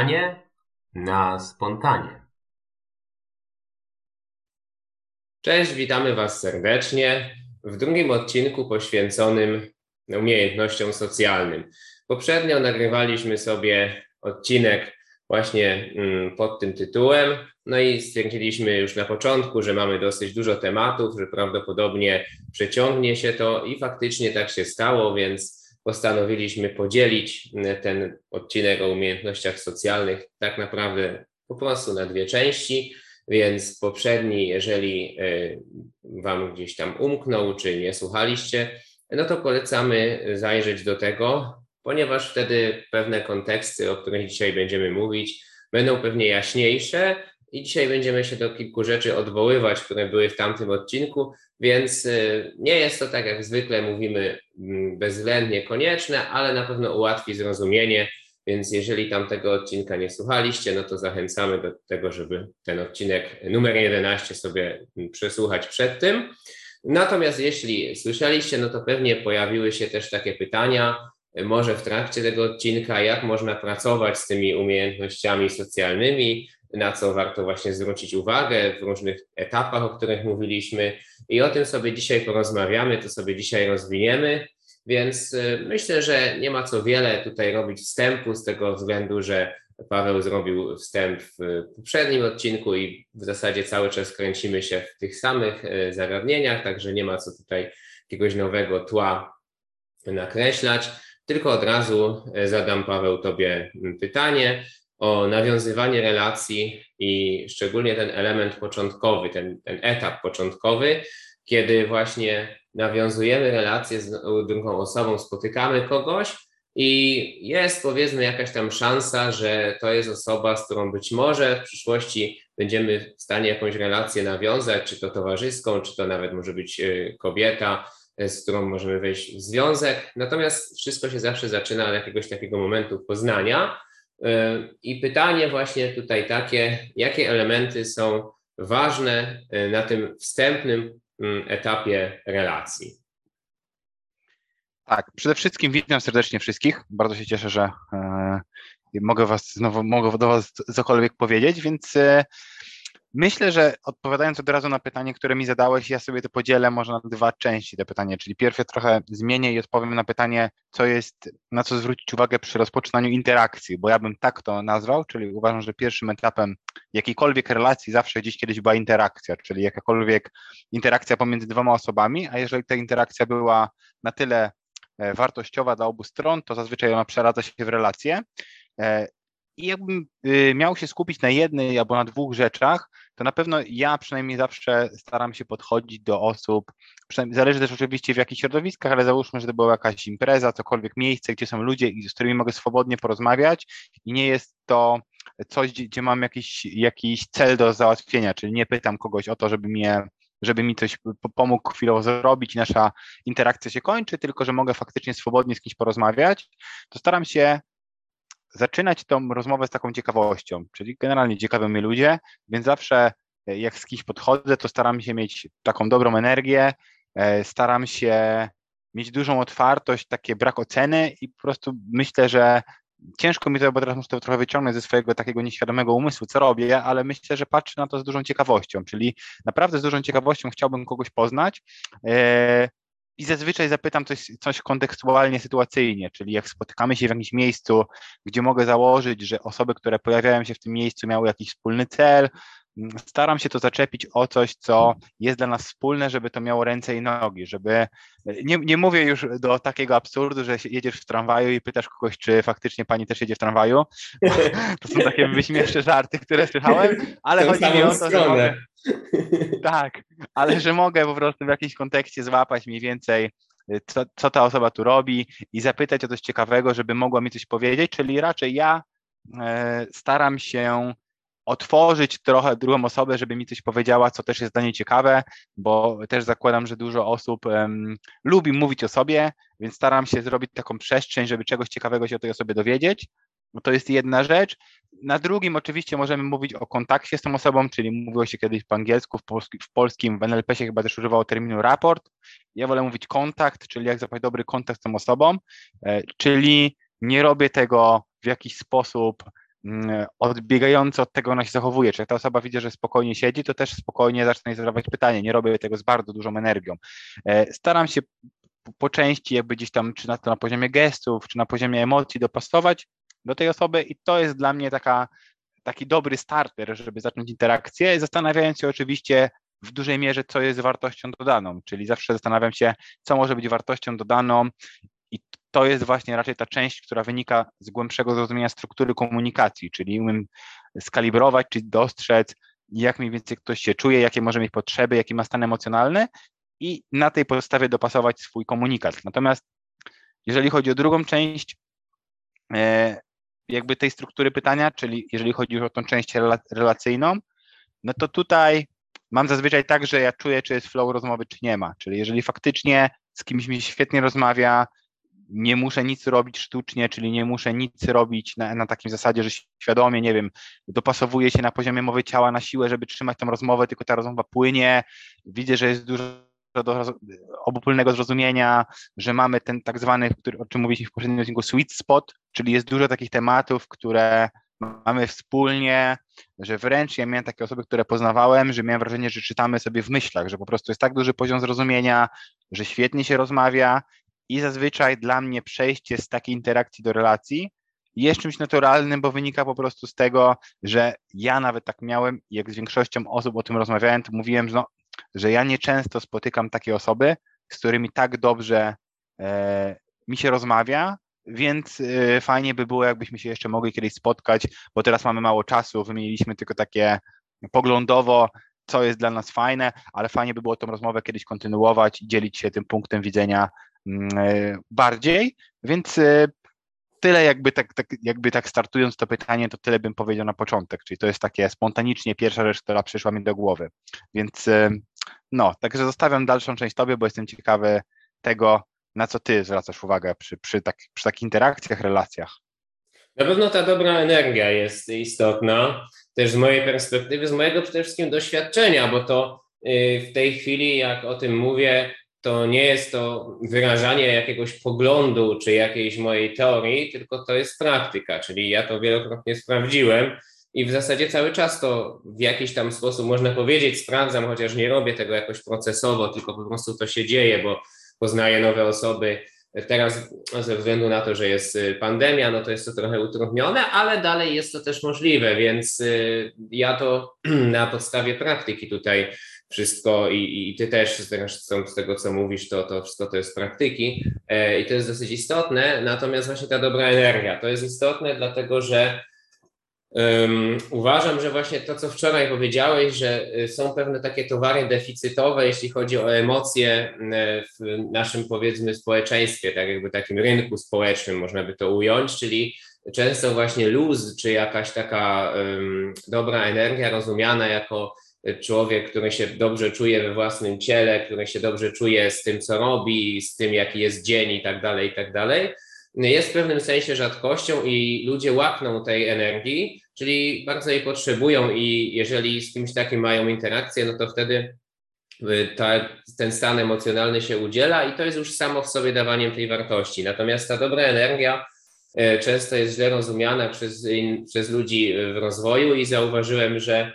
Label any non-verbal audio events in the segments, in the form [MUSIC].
Pytanie na spontanie. Cześć, witamy Was serdecznie w drugim odcinku poświęconym umiejętnościom socjalnym. Poprzednio nagrywaliśmy sobie odcinek właśnie mm, pod tym tytułem. No i stwierdziliśmy już na początku, że mamy dosyć dużo tematów, że prawdopodobnie przeciągnie się to i faktycznie tak się stało, więc postanowiliśmy podzielić mm, ten odcinek o umiejętnościach socjalnych tak naprawdę po prostu na dwie części. Więc poprzedni, jeżeli e, Wam gdzieś tam umknął, czy nie słuchaliście, no to polecamy zajrzeć do tego, ponieważ wtedy pewne konteksty, o których dzisiaj będziemy mówić, będą pewnie jaśniejsze i dzisiaj będziemy się do kilku rzeczy odwoływać, które były w tamtym odcinku, więc y, nie jest to tak jak zwykle mówimy mm, bezwzględnie konieczne, ale na pewno ułatwi zrozumienie. Więc jeżeli tamtego odcinka nie słuchaliście, no to zachęcamy do tego, żeby ten odcinek numer 11 sobie mm, przesłuchać przed tym. Natomiast jeśli słyszeliście, no to pewnie pojawiły się też takie pytania, y, może w trakcie tego odcinka, jak można pracować z tymi umiejętnościami socjalnymi, na co warto właśnie zwrócić uwagę w różnych etapach, o których mówiliśmy. I o tym sobie dzisiaj porozmawiamy, to sobie dzisiaj rozwiniemy. Więc y, myślę, że nie ma co wiele tutaj robić wstępu z tego względu, że Paweł zrobił wstęp w poprzednim odcinku i w zasadzie cały czas kręcimy się w tych samych y, zagadnieniach, także nie ma co tutaj jakiegoś nowego tła nakreślać. Tylko od razu y, zadam Paweł Tobie pytanie o nawiązywanie relacji i szczególnie ten element początkowy, ten, ten etap początkowy, kiedy właśnie nawiązujemy relacje z drugą osobą, spotykamy kogoś i jest powiedzmy jakaś tam szansa, że to jest osoba, z którą być może w przyszłości będziemy w stanie jakąś relację nawiązać, czy to towarzyską, czy to nawet może być e, kobieta, e, z którą możemy wejść w związek. Natomiast wszystko się zawsze zaczyna od jakiegoś takiego momentu poznania i pytanie właśnie tutaj takie, jakie elementy są ważne e, na tym wstępnym etapie relacji? Tak, przede wszystkim witam serdecznie wszystkich. Bardzo się cieszę, że e, mogę was znowu mogę do was cokolwiek powiedzieć, więc e, Myślę, że odpowiadając od razu na pytanie, które mi zadałeś, ja sobie to podzielę może na dwa części te pytanie, czyli pierwsze trochę zmienię i odpowiem na pytanie, co jest, na co zwrócić uwagę przy rozpoczynaniu interakcji, bo ja bym tak to nazwał, czyli uważam, że pierwszym etapem jakiejkolwiek relacji zawsze gdzieś kiedyś była interakcja, czyli jakakolwiek interakcja pomiędzy dwoma osobami, a jeżeli ta interakcja była na tyle e, wartościowa dla obu stron, to zazwyczaj ona przeradza się w relację. I jakbym y, miał się skupić na jednej albo na dwóch rzeczach, to na pewno ja przynajmniej zawsze staram się podchodzić do osób, zależy też oczywiście w jakich środowiskach, ale załóżmy, że to była jakaś impreza, cokolwiek miejsce, gdzie są ludzie, z którymi mogę swobodnie porozmawiać i nie jest to coś, gdzie mam jakiś, jakiś cel do załatwienia, czyli nie pytam kogoś o to, żeby mnie żeby mi coś pomógł chwilowo zrobić i nasza interakcja się kończy, tylko że mogę faktycznie swobodnie z kimś porozmawiać, to staram się zaczynać tą rozmowę z taką ciekawością, czyli generalnie ciekawią mnie ludzie, więc zawsze e, jak z kimś podchodzę, to staram się mieć taką dobrą energię, e, staram się mieć dużą otwartość, takie brak oceny i po prostu myślę, że ciężko mi to, bo teraz muszę to trochę wyciągnąć ze swojego takiego nieświadomego umysłu, co robię, ale myślę, że patrzę na to z dużą ciekawością, czyli naprawdę z dużą ciekawością chciałbym kogoś poznać, e, i zazwyczaj zapytam coś, coś kontekstualnie, sytuacyjnie, czyli jak spotykamy się w jakimś miejscu, gdzie mogę założyć, że osoby, które pojawiają się w tym miejscu miały jakiś wspólny cel, staram się to zaczepić o coś, co jest dla nas wspólne, żeby to miało ręce i nogi, żeby nie, nie mówię już do takiego absurdu, że jedziesz w tramwaju i pytasz kogoś, czy faktycznie pani też jedzie w tramwaju. [LAUGHS] To są takie wyśmieszne żarty, które słyszałem, ale chodzi mi o to, że mogę, tak, ale że mogę po prostu w jakimś kontekście złapać mniej więcej y, co, co ta osoba tu robi i zapytać o coś ciekawego, żeby mogła mi coś powiedzieć, czyli raczej ja e, staram się otworzyć trochę drugą osobę, żeby mi coś powiedziała, co też jest dla niej ciekawe, bo też zakładam, że dużo osób um, lubi mówić o sobie, więc staram się zrobić taką przestrzeń, żeby czegoś ciekawego się o tej osobie dowiedzieć. No to jest jedna rzecz. Na drugim oczywiście możemy mówić o kontakcie z tą osobą, czyli mówiło się kiedyś po angielsku, w, polski, w polskim, w NLP się chyba też używało terminu raport. Ja wolę mówić kontakt, czyli jak zapaść dobry kontakt z tą osobą, e, czyli nie robię tego w jakiś sposób odbiegające od tego ona się zachowuje. Czy jak ta osoba widzi, że spokojnie siedzi, to też spokojnie zacznę jej zadawać pytanie. Nie robię tego z bardzo dużą energią. E, staram się po części jakby gdzieś tam, czy na to na poziomie gestów, czy na poziomie emocji dopasować do tej osoby i to jest dla mnie taka, taki dobry starter, żeby zacząć interakcję, zastanawiając się oczywiście w dużej mierze, co jest wartością dodaną, czyli zawsze zastanawiam się, co może być wartością dodaną i to jest właśnie raczej ta część, która wynika z głębszego zrozumienia struktury komunikacji, czyli umiem skalibrować, czy dostrzec, jak mniej więcej ktoś się czuje, jakie może mieć potrzeby, jaki ma stan emocjonalny i na tej podstawie dopasować swój komunikat. Natomiast jeżeli chodzi o drugą część e, jakby tej struktury pytania, czyli jeżeli chodzi już o tą część relacyjną, no to tutaj mam zazwyczaj tak, że ja czuję, czy jest flow rozmowy, czy nie ma. Czyli jeżeli faktycznie z kimś mi świetnie rozmawia, nie muszę nic robić sztucznie, czyli nie muszę nic robić na, na takim zasadzie, że świadomie, nie wiem, dopasowuję się na poziomie mowy ciała na siłę, żeby trzymać tą rozmowę, tylko ta rozmowa płynie, widzę, że jest dużo do obopólnego zrozumienia, że mamy ten tak zwany, który, o czym mówiliśmy w poprzednim odcinku, sweet spot, czyli jest dużo takich tematów, które mamy wspólnie, że wręcz ja miałem takie osoby, które poznawałem, że miałem wrażenie, że czytamy sobie w myślach, że po prostu jest tak duży poziom zrozumienia, że świetnie się rozmawia i zazwyczaj dla mnie przejście z takiej interakcji do relacji jest czymś naturalnym, bo wynika po prostu z tego, że ja nawet tak miałem, jak z większością osób o tym rozmawiałem, to mówiłem, że, no, że ja nieczęsto spotykam takie osoby, z którymi tak dobrze e, mi się rozmawia, więc y, fajnie by było, jakbyśmy się jeszcze mogli kiedyś spotkać, bo teraz mamy mało czasu, wymieniliśmy tylko takie poglądowo, co jest dla nas fajne, ale fajnie by było tą rozmowę kiedyś kontynuować i dzielić się tym punktem widzenia bardziej, więc y, tyle jakby tak, tak, jakby tak startując to pytanie, to tyle bym powiedział na początek, czyli to jest takie spontanicznie pierwsza rzecz, która przyszła mi do głowy, więc no, także zostawiam dalszą część Tobie, bo jestem ciekawy tego, na co ty zwracasz uwagę przy, przy, tak, przy takich interakcjach, relacjach? Na pewno ta dobra energia jest istotna, też z mojej perspektywy, z mojego przede wszystkim doświadczenia, bo to y, w tej chwili, jak o tym mówię, to nie jest to wyrażanie jakiegoś poglądu czy jakiejś mojej teorii, tylko to jest praktyka, czyli ja to wielokrotnie sprawdziłem i w zasadzie cały czas to w jakiś tam sposób można powiedzieć, sprawdzam, chociaż nie robię tego jakoś procesowo, tylko po prostu to się dzieje, bo poznaję nowe osoby. Teraz ze względu na to, że jest y, pandemia, no to jest to trochę utrudnione, ale dalej jest to też możliwe, więc y, ja to [CLEARS THROAT] na podstawie praktyki tutaj wszystko i, i ty też z tego, co mówisz, to, to wszystko to jest praktyki e, i to jest dosyć istotne, natomiast właśnie ta dobra energia, to jest istotne dlatego, że Um, uważam, że właśnie to, co wczoraj powiedziałeś, że y, są pewne takie towary deficytowe, jeśli chodzi o emocje y, w naszym, powiedzmy, społeczeństwie, tak jakby takim rynku społecznym, można by to ująć, czyli często właśnie luz, czy jakaś taka um, dobra energia rozumiana jako człowiek, który się dobrze czuje we własnym ciele, który się dobrze czuje z tym, co robi, z tym, jaki jest dzień i tak dalej, i tak dalej jest w pewnym sensie rzadkością i ludzie łakną tej energii, czyli bardzo jej potrzebują i jeżeli z kimś takim mają interakcję, no to wtedy y, ta, ten stan emocjonalny się udziela i to jest już samo w sobie dawaniem tej wartości. Natomiast ta dobra energia y, często jest źle rozumiana przez, przez ludzi w rozwoju i zauważyłem, że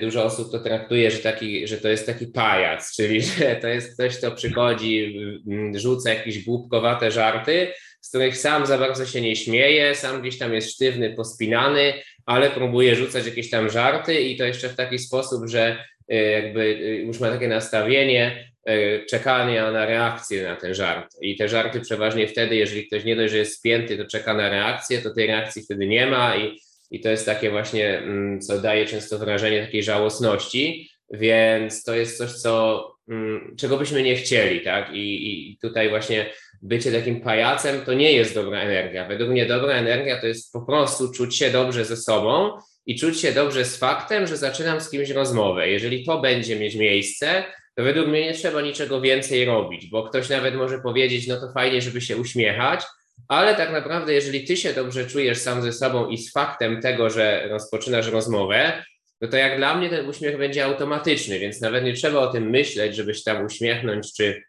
dużo osób to traktuje, że, taki, że to jest taki pajac, [LAUGHS] czyli że to jest ktoś, kto przychodzi, rzuca jakieś głupkowate żarty, z których sam za bardzo się nie śmieje, sam gdzieś tam jest sztywny, pospinany, ale próbuje rzucać jakieś tam żarty i to jeszcze w taki sposób, że y, jakby y, już ma takie nastawienie czekania na reakcję na ten żart. I te żarty przeważnie wtedy, jeżeli ktoś nie dość, że jest spięty, to czeka na reakcję, to tej reakcji wtedy nie ma i, i to jest takie właśnie, mm, co daje często wrażenie takiej żałosności, więc to jest coś, co, mm, czego byśmy nie chcieli, tak? I, i tutaj właśnie bycie takim pajacem to nie jest dobra energia. Według mnie dobra energia to jest po prostu czuć się dobrze ze sobą i czuć się dobrze z faktem, że zaczynam z kimś rozmowę. Jeżeli to będzie mieć miejsce, to według mnie nie trzeba niczego więcej robić, bo ktoś nawet może powiedzieć, no to fajnie, żeby się uśmiechać, ale tak naprawdę, jeżeli ty się dobrze czujesz sam ze sobą i z faktem tego, że rozpoczynasz rozmowę, no to jak dla mnie ten uśmiech będzie automatyczny, więc nawet nie trzeba o tym myśleć, żeby się tam uśmiechnąć czy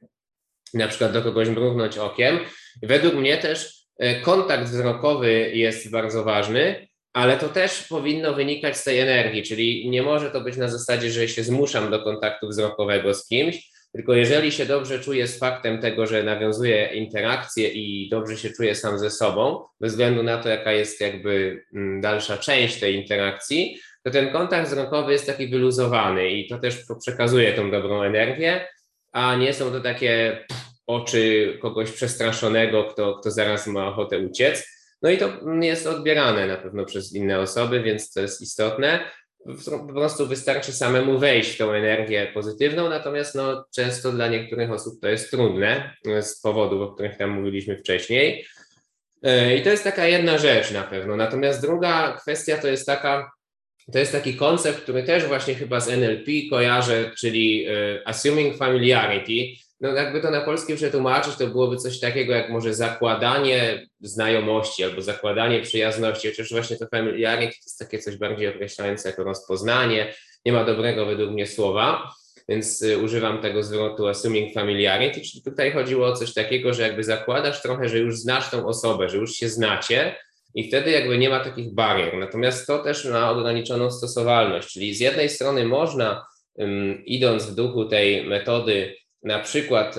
na przykład do kogoś mrugnąć okiem. Według mnie też e, kontakt wzrokowy jest bardzo ważny, ale to też powinno wynikać z tej energii, czyli nie może to być na zasadzie, że się zmuszam do kontaktu wzrokowego z kimś, tylko jeżeli się dobrze czuję z faktem tego, że nawiązuję interakcję i dobrze się czuję sam ze sobą, bez względu na to, jaka jest jakby mm, dalsza część tej interakcji, to ten kontakt wzrokowy jest taki wyluzowany i to też przekazuje tą dobrą energię, a nie są to takie oczy kogoś przestraszonego, kto, kto zaraz ma ochotę uciec. No i to jest odbierane na pewno przez inne osoby, więc to jest istotne. Po prostu wystarczy samemu wejść w tą energię pozytywną, natomiast no, często dla niektórych osób to jest trudne z powodów, o których tam mówiliśmy wcześniej. E, I to jest taka jedna rzecz na pewno. Natomiast druga kwestia to jest taka, to jest taki koncept, który też właśnie chyba z NLP kojarzę, czyli e, assuming familiarity, no jakby to na polskim przetłumaczyć, to byłoby coś takiego jak może zakładanie znajomości albo zakładanie przyjazności, chociaż właśnie to familiarity to jest takie coś bardziej określające jako rozpoznanie, nie ma dobrego według mnie słowa, więc y, używam tego zwrotu assuming familiarity, czyli tutaj chodziło o coś takiego, że jakby zakładasz trochę, że już znasz tą osobę, że już się znacie i wtedy jakby nie ma takich barier, natomiast to też ma ograniczoną stosowalność, czyli z jednej strony można, idąc w duchu tej metody na przykład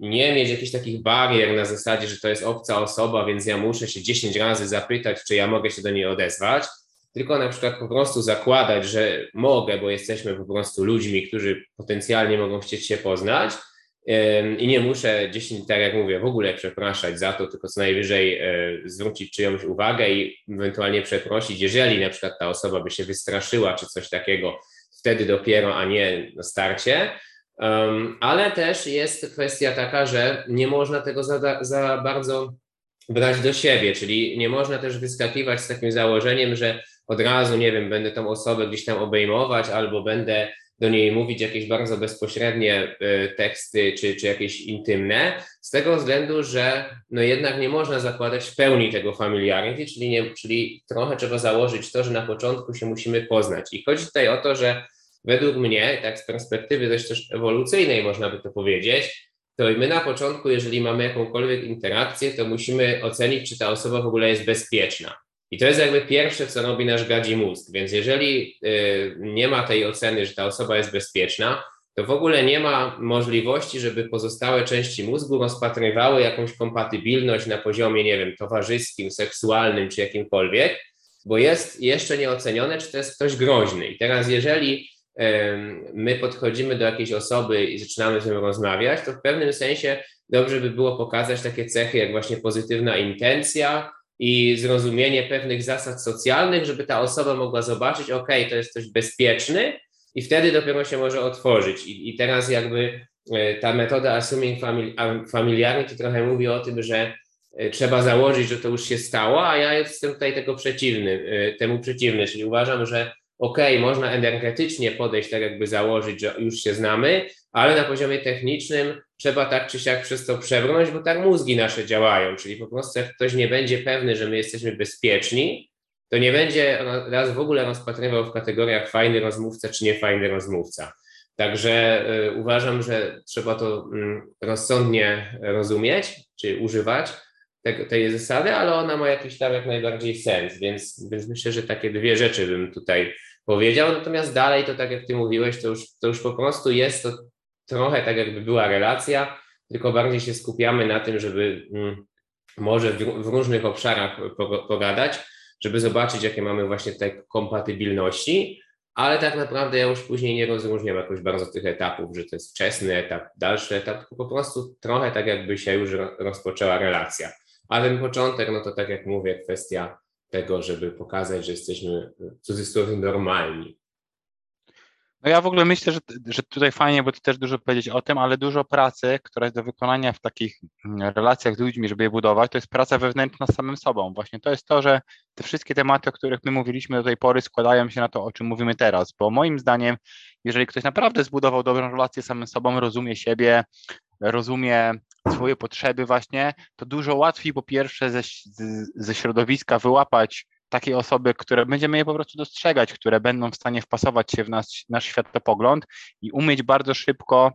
nie mieć jakichś takich barier na zasadzie, że to jest obca osoba, więc ja muszę się 10 razy zapytać, czy ja mogę się do niej odezwać, tylko na przykład po prostu zakładać, że mogę, bo jesteśmy po prostu ludźmi, którzy potencjalnie mogą chcieć się poznać i nie muszę 10, tak jak mówię, w ogóle przepraszać za to, tylko co najwyżej e, zwrócić czyjąś uwagę i ewentualnie przeprosić, jeżeli na przykład ta osoba by się wystraszyła czy coś takiego, wtedy dopiero, a nie na starcie. Ale też jest kwestia taka, że nie można tego za, za bardzo brać do siebie, czyli nie można też wyskakiwać z takim założeniem, że od razu, nie wiem, będę tą osobę gdzieś tam obejmować albo będę do niej mówić jakieś bardzo bezpośrednie y, teksty czy, czy jakieś intymne, z tego względu, że no jednak nie można zakładać w pełni tego familiarity, czyli, nie, czyli trochę trzeba założyć to, że na początku się musimy poznać. I chodzi tutaj o to, że według mnie, tak z perspektywy dość też ewolucyjnej można by to powiedzieć, to my na początku, jeżeli mamy jakąkolwiek interakcję, to musimy ocenić, czy ta osoba w ogóle jest bezpieczna. I to jest jakby pierwsze, co robi nasz gadzi mózg. Więc jeżeli y, nie ma tej oceny, że ta osoba jest bezpieczna, to w ogóle nie ma możliwości, żeby pozostałe części mózgu rozpatrywały jakąś kompatybilność na poziomie, nie wiem, towarzyskim, seksualnym czy jakimkolwiek, bo jest jeszcze nieocenione, czy to jest ktoś groźny. I teraz, jeżeli my podchodzimy do jakiejś osoby i zaczynamy z nią rozmawiać, to w pewnym sensie dobrze by było pokazać takie cechy jak właśnie pozytywna intencja i zrozumienie pewnych zasad socjalnych, żeby ta osoba mogła zobaczyć, ok, to jest ktoś bezpieczny i wtedy dopiero się może otworzyć. I, i teraz jakby e, ta metoda assuming familiarity trochę mówi o tym, że e, trzeba założyć, że to już się stało, a ja jestem tutaj tego przeciwny, e, temu przeciwny, czyli uważam, że ok, można energetycznie podejść, tak jakby założyć, że już się znamy, ale na poziomie technicznym trzeba tak czy siak przez to przebrnąć, bo tak mózgi nasze działają, czyli po prostu jak ktoś nie będzie pewny, że my jesteśmy bezpieczni, to nie będzie raz w ogóle rozpatrywał w kategoriach fajny rozmówca czy niefajny rozmówca. Także y, uważam, że trzeba to y, rozsądnie rozumieć, czy używać te, tej zasady, ale ona ma jakiś tam jak najbardziej sens, więc, więc myślę, że takie dwie rzeczy bym tutaj powiedział. Natomiast dalej to tak jak ty mówiłeś, to już, to już po prostu jest to trochę tak jakby była relacja, tylko bardziej się skupiamy na tym, żeby mm, może w, w, różnych obszarach pogadać, żeby zobaczyć, jakie mamy właśnie te kompatybilności, ale tak naprawdę ja już później nie rozróżniam jakoś bardzo tych etapów, że to jest wczesny etap, dalszy etap, tylko po prostu trochę tak jakby się już rozpoczęła relacja. A ten początek, no to tak jak mówię, kwestia tego, żeby pokazać, że jesteśmy w cudzysłowie normalni. No ja w ogóle myślę, że, że tutaj fajnie, bo ty też dużo powiedzieć o tym, ale dużo pracy, która jest do wykonania w takich mm, relacjach z ludźmi, żeby je budować, to jest praca wewnętrzna z samym sobą. Właśnie to jest to, że te wszystkie tematy, o których my mówiliśmy do tej pory, składają się na to, o czym mówimy teraz. Bo moim zdaniem, jeżeli ktoś naprawdę zbudował dobrą relację z samym sobą, rozumie siebie, rozumie swoje potrzeby właśnie, to dużo łatwiej po pierwsze ze, ze środowiska wyłapać takie osoby, które będziemy je po prostu dostrzegać, które będą w stanie wpasować się w nasz, nasz światopogląd i umieć bardzo szybko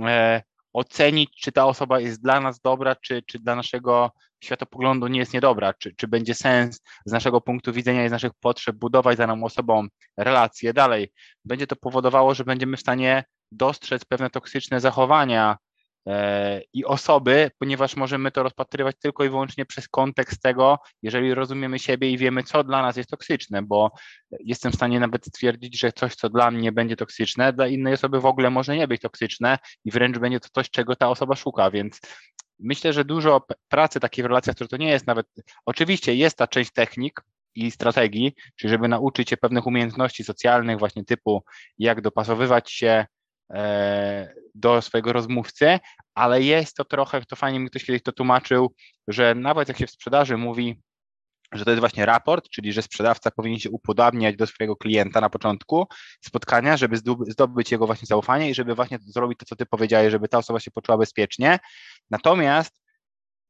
e, ocenić, czy ta osoba jest dla nas dobra, czy, czy dla naszego światopoglądu nie jest niedobra, czy, czy będzie sens z naszego punktu widzenia i z naszych potrzeb budować z daną osobą relacje dalej. Będzie to powodowało, że będziemy w stanie dostrzec pewne toksyczne zachowania i osoby, ponieważ możemy to rozpatrywać tylko i wyłącznie przez kontekst tego, jeżeli rozumiemy siebie i wiemy, co dla nas jest toksyczne, bo jestem w stanie nawet stwierdzić, że coś, co dla mnie będzie toksyczne, dla innej osoby w ogóle może nie być toksyczne i wręcz będzie to coś, czego ta osoba szuka, więc myślę, że dużo pracy takiej w relacjach, które to nie jest nawet, oczywiście jest ta część technik, i strategii, czyli żeby nauczyć się pewnych umiejętności socjalnych, właśnie typu jak dopasowywać się E, do swojego rozmówcy, ale jest to trochę, to fajnie mi ktoś kiedyś to tłumaczył, że nawet jak się w sprzedaży mówi, że to jest właśnie raport, czyli że sprzedawca powinien się upodabniać do swojego klienta na początku spotkania, żeby zdobyć jego właśnie zaufanie i żeby właśnie zrobić to, co ty powiedziałeś, żeby ta osoba się poczuła bezpiecznie. Natomiast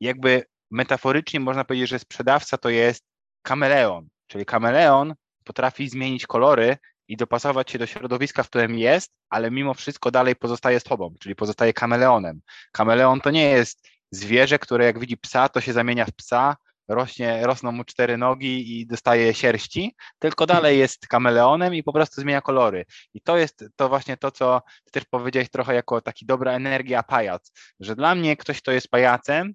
jakby metaforycznie można powiedzieć, że sprzedawca to jest kameleon, czyli kameleon potrafi zmienić kolory i dopasować się do środowiska, w którym jest, ale mimo wszystko dalej pozostaje z tobą, czyli pozostaje kameleonem. Kameleon to nie jest zwierzę, które jak widzi psa, to się zamienia w psa, rośnie, rosną mu cztery nogi i dostaje sierści, tylko dalej jest kameleonem i po prostu zmienia kolory. I to jest to właśnie to, co ty też powiedziałeś trochę jako taki dobra energia pajac, że dla mnie ktoś, kto jest pajacem,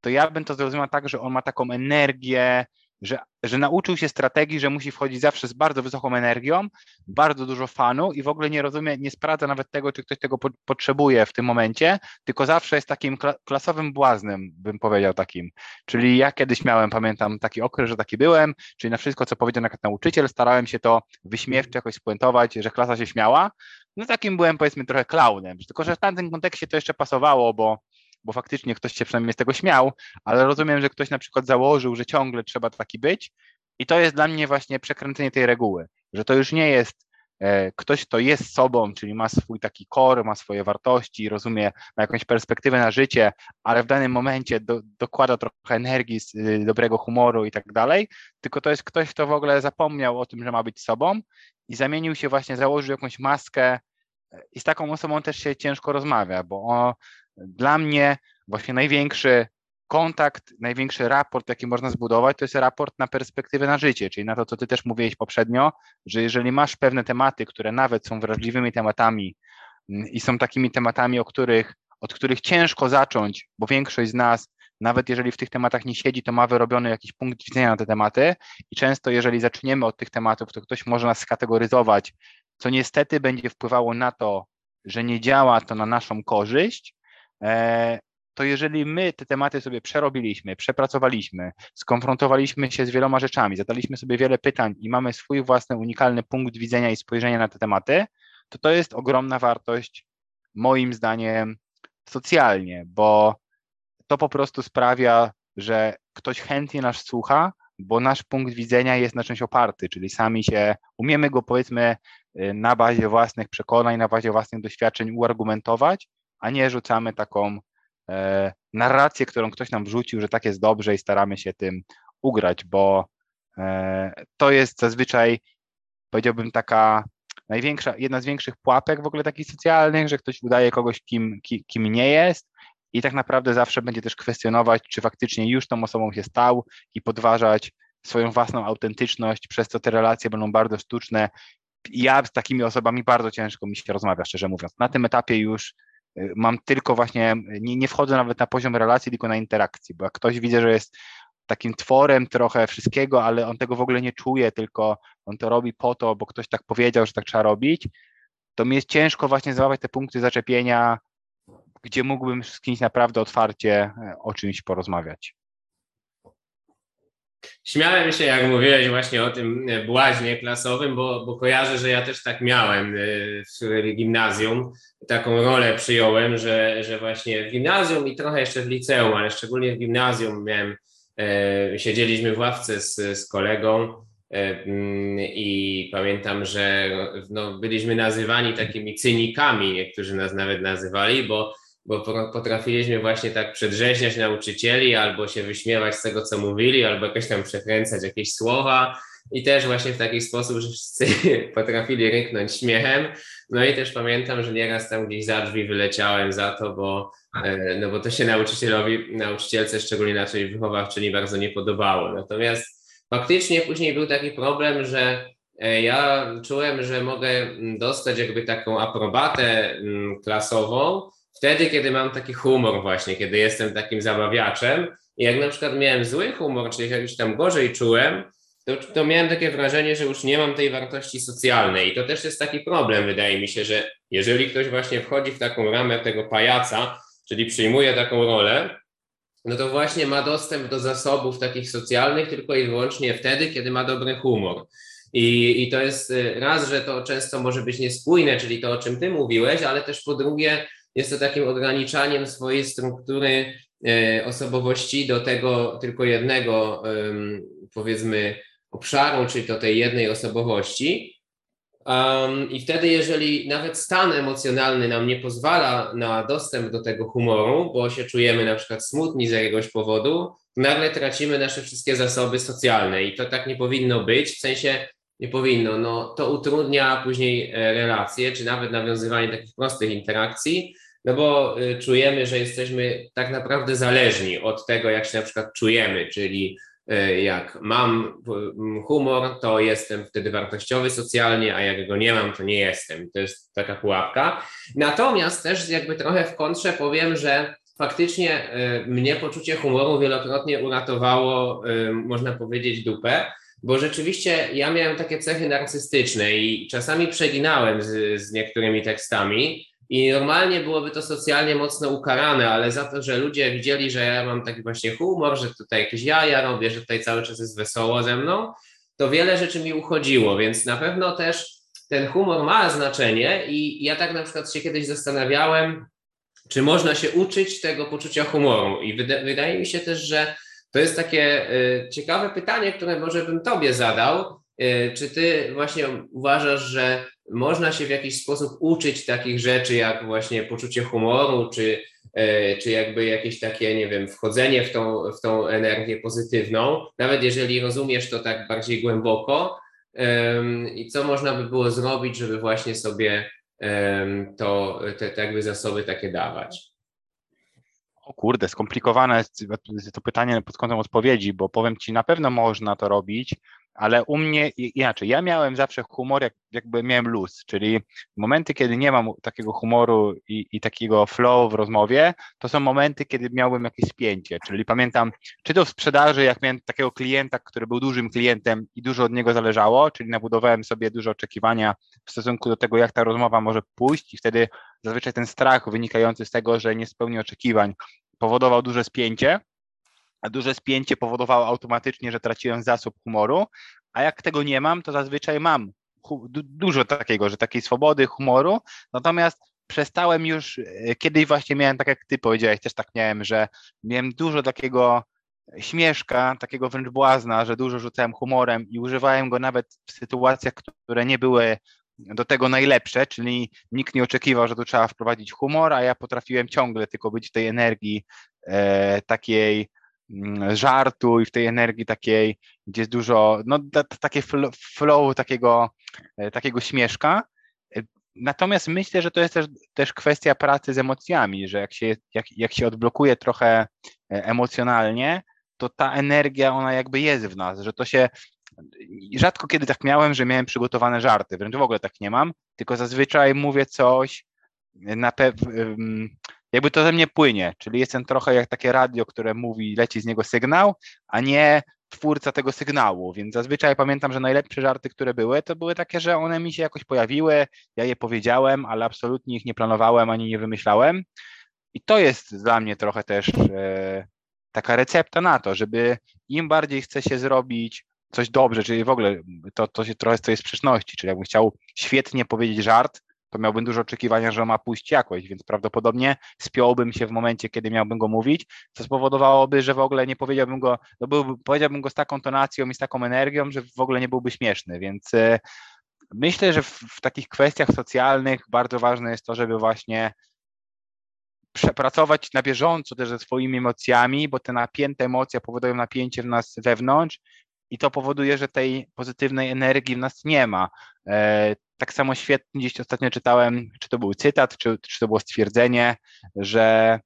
to ja bym to zrozumiał tak, że on ma taką energię, że, że nauczył się strategii, że musi wchodzić zawsze z bardzo wysoką energią, bardzo dużo fanu i w ogóle nie rozumie, nie sprawdza nawet tego, czy ktoś tego po, potrzebuje w tym momencie, tylko zawsze jest takim klasowym błaznem, bym powiedział takim. Czyli ja kiedyś miałem, pamiętam taki okres, że taki byłem, czyli na wszystko, co powiedział na nauczyciel, starałem się to wyśmiewczo jakoś spuentować, że klasa się śmiała. No takim byłem powiedzmy trochę klaunem, tylko że w tamtym kontekście to jeszcze pasowało, bo bo faktycznie ktoś się przynajmniej z tego śmiał, ale rozumiem, że ktoś na przykład założył, że ciągle trzeba taki być. I to jest dla mnie właśnie przekręcenie tej reguły, że to już nie jest e, ktoś, kto jest sobą, czyli ma swój taki core, ma swoje wartości, rozumie, ma jakąś perspektywę na życie, ale w danym momencie do, dokłada trochę energii, y, dobrego humoru i tak dalej, tylko to jest ktoś, kto w ogóle zapomniał o tym, że ma być sobą i zamienił się właśnie, założył jakąś maskę e, i z taką osobą też się ciężko rozmawia, bo dla mnie właśnie największy kontakt, największy raport, jaki można zbudować, to jest raport na perspektywę na życie, czyli na to, co ty też mówiłeś poprzednio, że jeżeli masz pewne tematy, które nawet są wrażliwymi tematami mm, i są takimi tematami, o których, od których ciężko zacząć, bo większość z nas, nawet jeżeli w tych tematach nie siedzi, to ma wyrobiony jakiś punkt widzenia na te tematy i często jeżeli zaczniemy od tych tematów, to ktoś może nas skategoryzować, co niestety będzie wpływało na to, że nie działa to na naszą korzyść, to jeżeli my te tematy sobie przerobiliśmy, przepracowaliśmy, skonfrontowaliśmy się z wieloma rzeczami, zadaliśmy sobie wiele pytań i mamy swój własny unikalny punkt widzenia i spojrzenia na te tematy, to to jest ogromna wartość, moim zdaniem, socjalnie, bo to po prostu sprawia, że ktoś chętnie nas słucha, bo nasz punkt widzenia jest na czymś oparty, czyli sami się umiemy go powiedzmy y, na bazie własnych przekonań, na bazie własnych doświadczeń uargumentować a nie rzucamy taką e, narrację, którą ktoś nam wrzucił, że tak jest dobrze i staramy się tym ugrać, bo e, to jest zazwyczaj, powiedziałbym, taka największa, jedna z większych pułapek w ogóle takich socjalnych, że ktoś udaje kogoś, kim, kim, kim nie jest i tak naprawdę zawsze będzie też kwestionować, czy faktycznie już tą osobą się stał i podważać swoją własną autentyczność, przez co te relacje będą bardzo sztuczne. Ja z takimi osobami bardzo ciężko mi się rozmawia, szczerze mówiąc. Na tym etapie już mam tylko właśnie, nie, nie wchodzę nawet na poziom relacji, tylko na interakcji, bo jak ktoś widzę, że jest takim tworem trochę wszystkiego, ale on tego w ogóle nie czuje, tylko on to robi po to, bo ktoś tak powiedział, że tak trzeba robić, to mi jest ciężko właśnie złapać te punkty zaczepienia, gdzie mógłbym z kimś naprawdę otwarcie e, o czymś porozmawiać. Śmiałem się, jak mówiłeś właśnie o tym e, błaźnie klasowym, bo, bo kojarzę, że ja też tak miałem e, w gimnazjum. Taką rolę przyjąłem, że, że właśnie w gimnazjum i trochę jeszcze w liceum, ale szczególnie w gimnazjum miałem, e, siedzieliśmy w ławce z, z kolegą mm, i pamiętam, że no, byliśmy nazywani takimi cynikami, niektórzy nas nawet nazywali, bo bo potrafiliśmy właśnie tak przedrzeźniać nauczycieli, albo się wyśmiewać z tego, co mówili, albo jakoś tam przekręcać jakieś słowa i też właśnie w taki sposób, że wszyscy [LAUGHS] potrafili ryknąć śmiechem. No i też pamiętam, że nieraz tam gdzieś za drzwi wyleciałem za to, bo, e, no bo to się nauczycielowi, nauczycielce, szczególnie naszej wychowawczyni, bardzo nie podobało. Natomiast faktycznie później był taki problem, że e, ja czułem, że mogę dostać jakby taką aprobatę klasową wtedy, kiedy mam taki humor właśnie, kiedy jestem takim zabawiaczem. I jak na przykład miałem zły humor, czyli jak już tam gorzej czułem, to, to miałem takie wrażenie, że już nie mam tej wartości socjalnej. I to też jest taki problem, wydaje mi się, że jeżeli ktoś właśnie wchodzi w taką ramę tego pajaca, czyli przyjmuje taką rolę, no to właśnie ma dostęp do zasobów takich socjalnych tylko i wyłącznie wtedy, kiedy ma dobry humor. I, I to jest y, raz, że to często może być niespójne, czyli to, o czym ty mówiłeś, ale też po drugie, jest to takim ograniczaniem swojej struktury y, osobowości do tego tylko jednego, powiedzmy, obszaru, czyli do tej jednej osobowości. I wtedy, jeżeli nawet stan emocjonalny nam nie pozwala na dostęp do tego humoru, bo się czujemy na przykład smutni z jakiegoś powodu, nagle tracimy nasze wszystkie zasoby socjalne i to tak nie powinno być, w sensie nie powinno. No, to utrudnia później e, relacje, czy nawet nawiązywanie takich prostych interakcji, no bo y, czujemy, że jesteśmy tak naprawdę zależni od tego, jak się na przykład czujemy, czyli E, jak mam humor, to jestem wtedy wartościowy socjalnie, a jak go nie mam, to nie jestem. To jest taka pułapka. Natomiast też jakby trochę w kontrze powiem, że faktycznie mnie poczucie humoru wielokrotnie uratowało, można powiedzieć, dupę, bo rzeczywiście ja miałem takie cechy narcystyczne i czasami przeginałem z, z niektórymi tekstami, i normalnie byłoby to socjalnie mocno ukarane, ale za to, że ludzie widzieli, że ja mam taki właśnie humor, że tutaj jakieś jaja robię, że tutaj cały czas jest wesoło ze mną, to wiele rzeczy mi uchodziło, więc na pewno też ten humor ma znaczenie i ja tak na przykład się kiedyś zastanawiałem, czy można się uczyć tego poczucia humoru. I wydaje mi się też, że to jest takie y, ciekawe pytanie, które może bym tobie zadał, czy ty właśnie uważasz, że można się w jakiś sposób uczyć takich rzeczy, jak właśnie poczucie humoru, czy, e, czy jakby jakieś takie, nie wiem, wchodzenie w tą, w tą energię pozytywną, nawet jeżeli rozumiesz to tak bardziej głęboko. I co można by było zrobić, żeby właśnie sobie to, te, te jakby zasoby takie dawać? O kurde, skomplikowane jest to pytanie pod kątem odpowiedzi, bo powiem Ci, na pewno można to robić, ale u mnie inaczej. Ja miałem zawsze humor, jak, jakby miałem luz, czyli momenty, kiedy nie mam takiego humoru i, i, takiego flow w rozmowie, to są momenty, kiedy miałbym jakieś spięcie. Czyli pamiętam, czy to w sprzedaży, jak miałem takiego klienta, który był dużym klientem i dużo od niego zależało, czyli nabudowałem sobie dużo oczekiwania w stosunku do tego, jak ta rozmowa może pójść, i wtedy zazwyczaj ten strach wynikający z tego, że nie spełni oczekiwań, powodował duże spięcie duże spięcie powodowało automatycznie, że traciłem zasób humoru, a jak tego nie mam, to zazwyczaj mam dużo takiego, że takiej swobody, humoru, natomiast przestałem już, e, kiedyś właśnie miałem, tak jak ty powiedziałeś, też tak miałem, że miałem dużo takiego śmieszka, takiego wręcz błazna, że dużo rzucałem humorem i używałem go nawet w sytuacjach, które nie były do tego najlepsze, czyli nikt nie oczekiwał, że tu trzeba wprowadzić humor, a ja potrafiłem ciągle tylko być w tej energii e, takiej żartu i w tej energii takiej, gdzie jest dużo, no takie flow takiego, e, takiego śmieszka. E, natomiast myślę, że to jest też, też kwestia pracy z emocjami, że jak się, jak, jak się odblokuje trochę e, emocjonalnie, to ta energia, ona jakby jest w nas, że to się, rzadko kiedy tak miałem, że miałem przygotowane żarty, wręcz w ogóle tak nie mam, tylko zazwyczaj mówię coś na pewno jakby to ze mnie płynie, czyli jestem trochę jak takie radio, które mówi, leci z niego sygnał, a nie twórca tego sygnału, więc zazwyczaj pamiętam, że najlepsze żarty, które były, to były takie, że one mi się jakoś pojawiły, ja je powiedziałem, ale absolutnie ich nie planowałem ani nie wymyślałem. I to jest dla mnie trochę też e, taka recepta na to, żeby im bardziej chce się zrobić coś dobrze, czyli w ogóle to, to się trochę tej sprzeczności, czyli jakbym chciał świetnie powiedzieć żart, to miałbym dużo oczekiwania, że ma pójść jakoś, więc prawdopodobnie spiąłbym się w momencie, kiedy miałbym go mówić, co spowodowałoby, że w ogóle nie powiedziałbym go, no byłby, powiedziałbym go z taką tonacją i z taką energią, że w ogóle nie byłby śmieszny, więc e, myślę, że w, w takich kwestiach socjalnych bardzo ważne jest to, żeby właśnie przepracować na bieżąco też ze swoimi emocjami, bo te napięte emocje powodują napięcie w nas wewnątrz i to powoduje, że tej pozytywnej energii w nas nie ma. E, tak samo świetnie gdzieś ostatnio czytałem, czy to był cytat, czy, czy to było stwierdzenie, że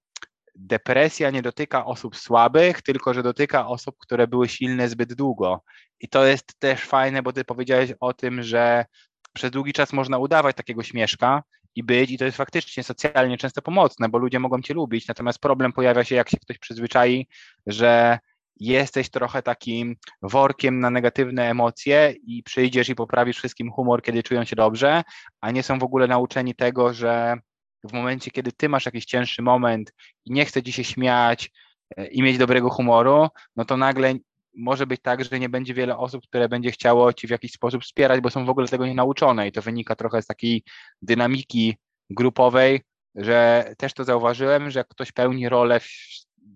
depresja nie dotyka osób słabych, tylko że dotyka osób, które były silne zbyt długo. I to jest też fajne, bo ty powiedziałeś o tym, że przez długi czas można udawać takiego śmieszka i być, i to jest faktycznie socjalnie często pomocne, bo ludzie mogą cię lubić, natomiast problem pojawia się, jak się ktoś przyzwyczai, że jesteś trochę takim workiem na negatywne emocje i przyjdziesz i poprawisz wszystkim humor, kiedy czują się dobrze, a nie są w ogóle nauczeni tego, że w momencie, kiedy ty masz jakiś cięższy moment i nie chce ci się śmiać e, i mieć dobrego humoru, no to nagle może być tak, że nie będzie wiele osób, które będzie chciało ci w jakiś sposób wspierać, bo są w ogóle tego nie nauczone i to wynika trochę z takiej dynamiki grupowej, że też to zauważyłem, że jak ktoś pełni rolę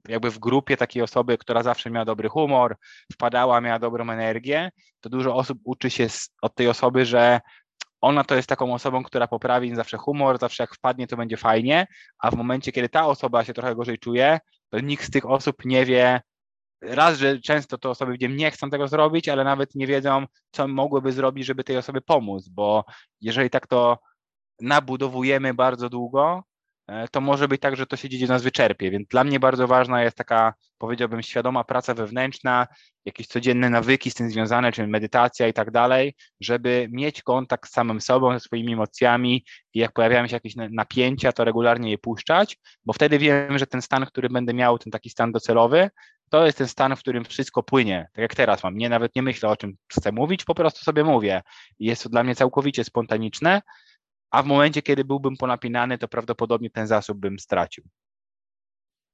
jakby w grupie takiej osoby, która zawsze miała dobry humor, wpadała, miała dobrą energię, to dużo osób uczy się od tej osoby, że ona to jest taką osobą, która poprawi zawsze humor, zawsze jak wpadnie, to będzie fajnie, a w momencie, kiedy ta osoba się trochę gorzej czuje, to nikt z tych osób nie wie, raz, że często to osoby gdzie nie chcą tego zrobić, ale nawet nie wiedzą, co mogłyby zrobić, żeby tej osobie pomóc, bo jeżeli tak to nabudowujemy bardzo długo, to może być tak, że to się gdzieś nas wyczerpie. Więc dla mnie bardzo ważna jest taka, powiedziałbym, świadoma praca wewnętrzna, jakieś codzienne nawyki z tym związane, czyli medytacja i tak dalej, żeby mieć kontakt z samym sobą, ze swoimi emocjami i jak pojawiają się jakieś napięcia, to regularnie je puszczać, bo wtedy wiem, że ten stan, który będę miał, ten taki stan docelowy, to jest ten stan, w którym wszystko płynie, tak jak teraz mam. Nie nawet nie myślę o czym chcę mówić, po prostu sobie mówię. Jest to dla mnie całkowicie spontaniczne, a w momencie, kiedy byłbym ponapinany, to prawdopodobnie ten zasób bym stracił.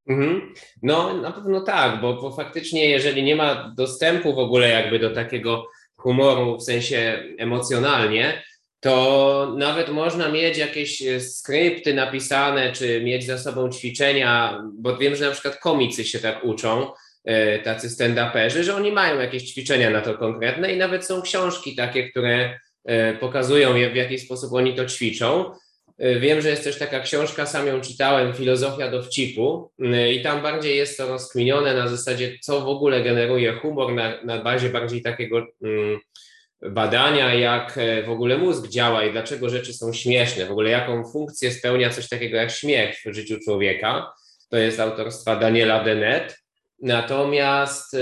Mhm. No, na pewno tak, bo, bo faktycznie, jeżeli nie ma dostępu w ogóle jakby do takiego humoru w sensie emocjonalnie, to nawet można mieć jakieś e, skrypty napisane, czy mieć za sobą ćwiczenia, bo wiem, że na przykład komicy się tak uczą, e, tacy stand-uperzy, że oni mają jakieś ćwiczenia na to konkretne i nawet są książki takie, które E, pokazują, w jaki sposób oni to ćwiczą. E, wiem, że jest też taka książka, sam ją czytałem, Filozofia dowcipu e, i tam bardziej jest to rozkminione na zasadzie, co w ogóle generuje humor na, na bazie bardziej takiego mm, badania, jak w ogóle mózg działa i dlaczego rzeczy są śmieszne, w ogóle jaką funkcję spełnia coś takiego jak śmiech w życiu człowieka. To jest autorstwa Daniela Dennett. Natomiast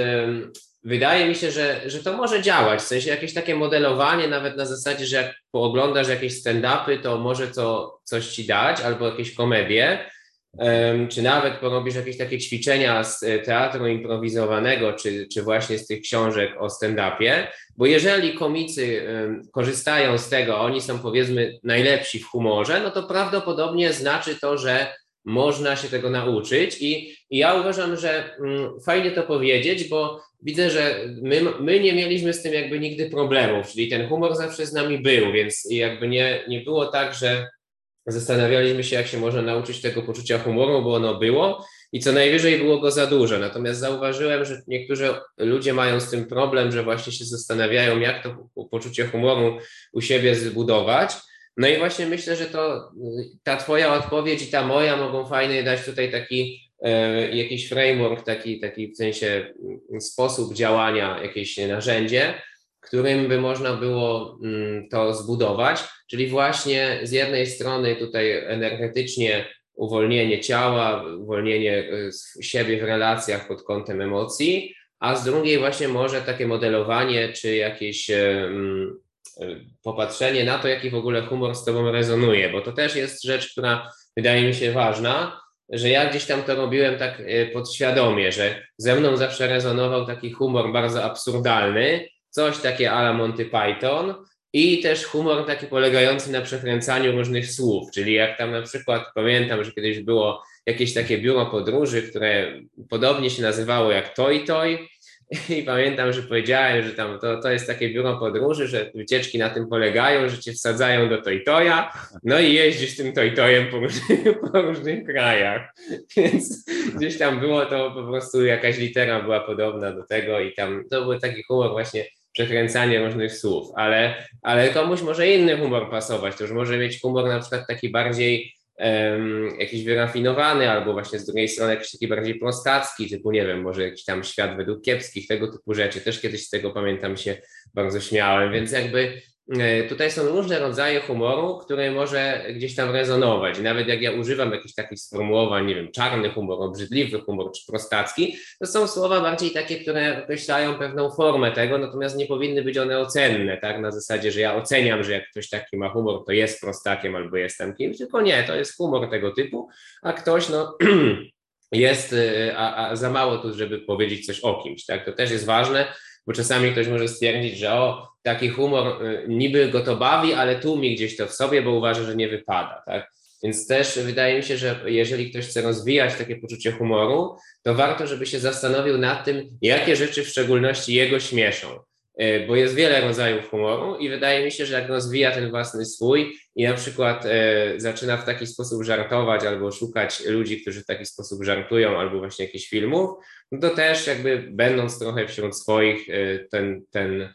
wydaje mi się, że, że to może działać. W sensie jakieś takie modelowanie, nawet na zasadzie, że jak pooglądasz jakieś stand-upy, to może to coś ci dać, albo jakieś komedie, czy nawet porobisz jakieś takie ćwiczenia z e, teatru improwizowanego, czy, czy właśnie z tych książek o stand-upie, bo jeżeli komicy korzystają z tego, oni są powiedzmy najlepsi w humorze, no to prawdopodobnie znaczy to, że można się tego nauczyć i, i ja uważam, że mm, fajnie to powiedzieć, bo widzę, że my, my nie mieliśmy z tym jakby nigdy problemów, czyli ten humor zawsze z nami był, więc jakby nie, nie było tak, że zastanawialiśmy się, jak się można nauczyć tego poczucia humoru, bo ono było i co najwyżej było go za dużo. Natomiast zauważyłem, że niektórzy ludzie mają z tym problem, że właśnie się zastanawiają, jak to poczucie humoru u siebie zbudować. No i właśnie myślę, że to ta Twoja odpowiedź i ta moja mogą fajnie dać tutaj taki E, jakiś framework, taki, taki w sensie mm, sposób działania, jakieś narzędzie, którym by można było mm, to zbudować, czyli właśnie z jednej strony tutaj energetycznie uwolnienie ciała, uwolnienie e, siebie w relacjach pod kątem emocji, a z drugiej właśnie może takie modelowanie czy jakieś popatrzenie na to, jaki w ogóle humor z tobą rezonuje, bo to też jest rzecz, która wydaje mi się ważna, że ja gdzieś tam to robiłem tak e, podświadomie, że ze mną zawsze rezonował taki humor bardzo absurdalny, coś takie ala Monty Python i też humor taki polegający na przekręcaniu różnych słów, czyli jak tam na przykład pamiętam, że kiedyś było jakieś takie biuro podróży, które podobnie się nazywało jak Toy Toy [LAUGHS] i pamiętam, że powiedziałem, że tam to, to jest takie biuro podróży, że wycieczki na tym polegają, że cię wsadzają do Toytoja, no i jeździsz tym Toytojem po, [LAUGHS] po różnych krajach. [LAUGHS] Więc gdzieś tam było to po prostu jakaś litera była podobna do tego i tam to był taki humor właśnie przekręcanie różnych słów, ale, ale komuś może inny humor pasować, to już może mieć humor na przykład taki bardziej jakiś wyrafinowany, albo właśnie z drugiej strony jakiś taki bardziej prostacki, typu nie wiem, może jakiś tam świat według kiepskich, tego typu rzeczy. Też kiedyś z tego pamiętam się bardzo śmiałem, więc jakby tutaj są różne rodzaje humoru, które może gdzieś tam rezonować. Nawet jak ja używam jakichś takich sformułowań, nie wiem, czarny humor, obrzydliwy humor czy prostacki, to są słowa bardziej takie, które określają pewną formę tego, natomiast nie powinny być one ocenne, tak? Na zasadzie, że ja oceniam, że jak ktoś taki ma humor, to jest prostakiem albo jest kimś, tylko nie, to jest humor tego typu, a ktoś, no. [CLEARS THROAT] jest e, a, a za mało tu, żeby powiedzieć coś o kimś, tak? To też jest ważne, bo czasami ktoś może stwierdzić, że o, taki humor y, niby go to bawi, ale tłumi gdzieś to w sobie, bo uważa, że nie wypada, tak? Więc też wydaje mi się, że jeżeli ktoś chce rozwijać takie poczucie humoru, to warto, żeby się zastanowił nad tym, jakie rzeczy w szczególności jego śmieszą. Y, bo jest wiele rodzajów humoru i wydaje mi się, że jak rozwija ten własny swój i na przykład y, zaczyna w taki sposób żartować albo szukać ludzi, którzy w taki sposób żartują, albo właśnie jakichś filmów, to też jakby będąc trochę wśród swoich ten, ten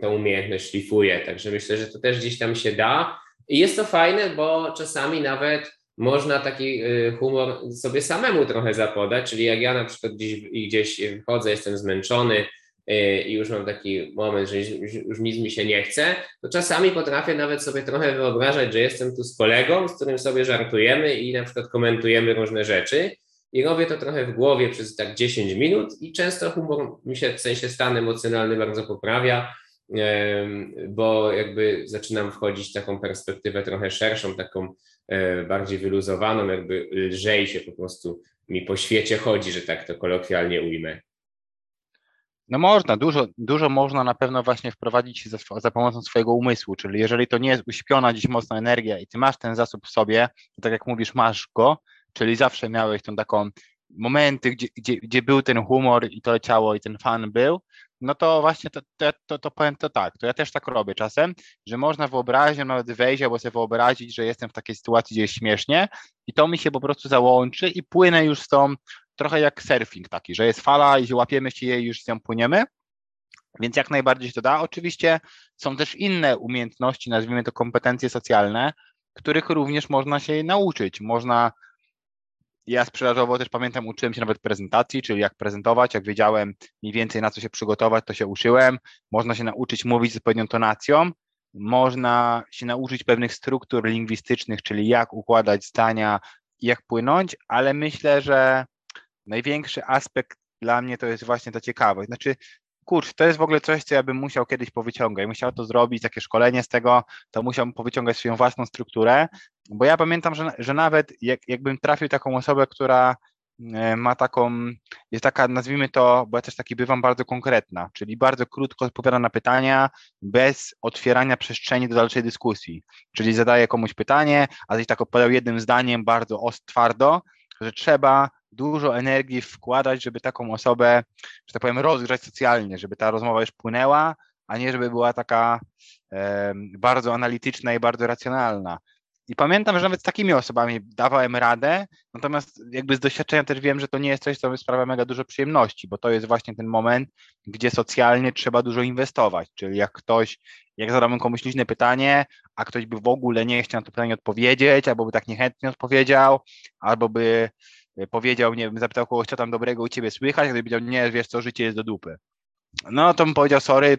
tę umiejętność szlifuje. Także myślę, że to też gdzieś tam się da. I jest to fajne, bo czasami nawet można taki y, humor sobie samemu trochę zapodać, czyli jak ja na przykład gdzieś, gdzieś wchodzę, jestem zmęczony y, i już mam taki moment, że już nic mi się nie chce, to czasami potrafię nawet sobie trochę wyobrażać, że jestem tu z kolegą, z którym sobie żartujemy i na przykład komentujemy różne rzeczy i robię to trochę w głowie przez tak 10 minut i często humor mi się w sensie stan emocjonalny bardzo poprawia, bo jakby zaczynam wchodzić w taką perspektywę trochę szerszą, taką e, bardziej wyluzowaną, jakby lżej się po prostu mi po świecie chodzi, że tak to kolokwialnie ujmę. No można, dużo, dużo można na pewno właśnie wprowadzić za, za, pomocą swojego umysłu, czyli jeżeli to nie jest uśpiona dziś mocna energia i ty masz ten zasób w sobie, tak jak mówisz, masz go, czyli zawsze miałeś tą taką momenty, gdzie, gdzie, gdzie był ten humor i to leciało i ten fan był, no to właśnie to, to, to, to powiem to tak, to ja też tak robię czasem, że można wyobrazić, nawet wejść albo sobie wyobrazić, że jestem w takiej sytuacji, gdzie jest śmiesznie i to mi się po prostu załączy i płynę już z tą, trochę jak surfing taki, że jest fala i łapiemy się jej i już z nią płyniemy, więc jak najbardziej się to da. Oczywiście są też inne umiejętności, nazwijmy to kompetencje socjalne, których również można się nauczyć. Można ja sprzedażowo też pamiętam, uczyłem się nawet prezentacji, czyli jak prezentować, jak wiedziałem mniej więcej na co się przygotować, to się uczyłem. Można się nauczyć mówić z odpowiednią tonacją, można się nauczyć pewnych struktur lingwistycznych, czyli jak układać zdania, jak płynąć, ale myślę, że największy aspekt dla mnie to jest właśnie ta ciekawość. Znaczy, kurcz, to jest w ogóle coś, co ja bym musiał kiedyś powyciągać. Musiał to zrobić, takie szkolenie z tego, to musiałbym powyciągać swoją własną strukturę, bo ja pamiętam, że, że nawet jak, jakbym trafił taką osobę, która e, ma taką, jest taka, nazwijmy to, bo ja też taki bywam bardzo konkretna, czyli bardzo krótko odpowiada na pytania, bez otwierania przestrzeni do dalszej dyskusji. Czyli zadaje komuś pytanie, a tyś tak odpowiadał jednym zdaniem, bardzo twardo, że trzeba dużo energii wkładać, żeby taką osobę, że tak powiem, rozgrzać socjalnie, żeby ta rozmowa już płynęła, a nie żeby była taka e, bardzo analityczna i bardzo racjonalna. I pamiętam, że nawet z takimi osobami dawałem radę, natomiast jakby z doświadczenia też wiem, że to nie jest coś, co sprawia mega dużo przyjemności, bo to jest właśnie ten moment, gdzie socjalnie trzeba dużo inwestować. Czyli jak ktoś, jak zadałbym komuś liczne pytanie, a ktoś by w ogóle nie chciał na to pytanie odpowiedzieć, albo by tak niechętnie odpowiedział, albo by powiedział, nie wiem, zapytał kogoś, co tam dobrego u ciebie słychać, gdyby powiedział, nie, wiesz co, życie jest do dupy. No to bym powiedział, sorry,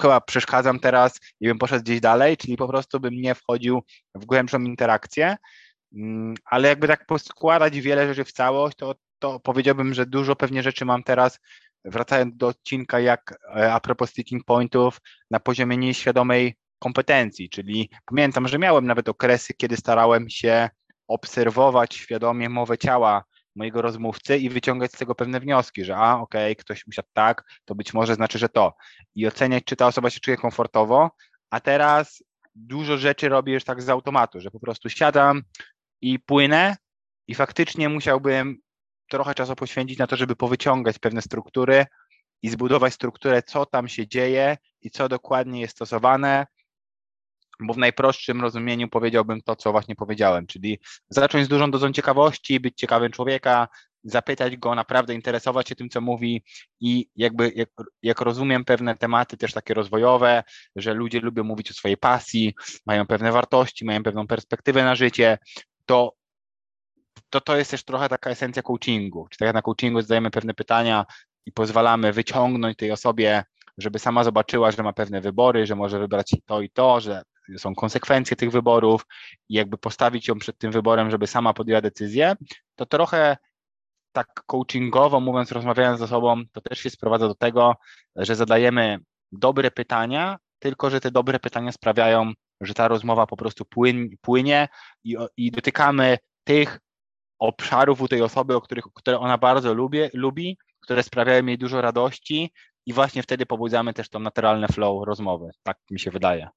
chyba przeszkadzam teraz i bym poszedł gdzieś dalej, czyli po prostu bym nie wchodził w głębszą interakcję, mm, ale jakby tak poskładać wiele rzeczy w całość, to, to powiedziałbym, że dużo pewnie rzeczy mam teraz, wracając do odcinka, jak e, a propos sticking pointów, na poziomie nieświadomej kompetencji, czyli pamiętam, że miałem nawet okresy, kiedy starałem się obserwować świadomie mowę ciała mojego rozmówcy i wyciągać z tego pewne wnioski, że a, okej, okay, ktoś usiadł tak, to być może znaczy, że to. I oceniać, czy ta osoba się czuje komfortowo, a teraz dużo rzeczy robię już tak z automatu, że po prostu siadam i płynę i faktycznie musiałbym trochę czasu poświęcić na to, żeby powyciągać pewne struktury i zbudować strukturę, co tam się dzieje i co dokładnie jest stosowane, bo w najprostszym rozumieniu powiedziałbym to, co właśnie powiedziałem, czyli zacząć z dużą dozą ciekawości, być ciekawym człowieka, zapytać go, naprawdę interesować się tym, co mówi i jakby, jak, jak rozumiem pewne tematy też takie rozwojowe, że ludzie lubią mówić o swojej pasji, mają pewne wartości, mają pewną perspektywę na życie, to to, to jest też trochę taka esencja coachingu. Czy tak jak na coachingu zadajemy pewne pytania i pozwalamy wyciągnąć tej osobie, żeby sama zobaczyła, że ma pewne wybory, że może wybrać to i to, że są konsekwencje tych wyborów i jakby postawić ją przed tym wyborem, żeby sama podjęła decyzję, to trochę tak coachingowo mówiąc, rozmawiając ze sobą, to też się sprowadza do tego, że zadajemy dobre pytania, tylko że te dobre pytania sprawiają, że ta rozmowa po prostu płynie i, i dotykamy tych obszarów u tej osoby, o których, które ona bardzo lubi, lubi, które sprawiają jej dużo radości i właśnie wtedy pobudzamy też to naturalne flow rozmowy. Tak mi się wydaje.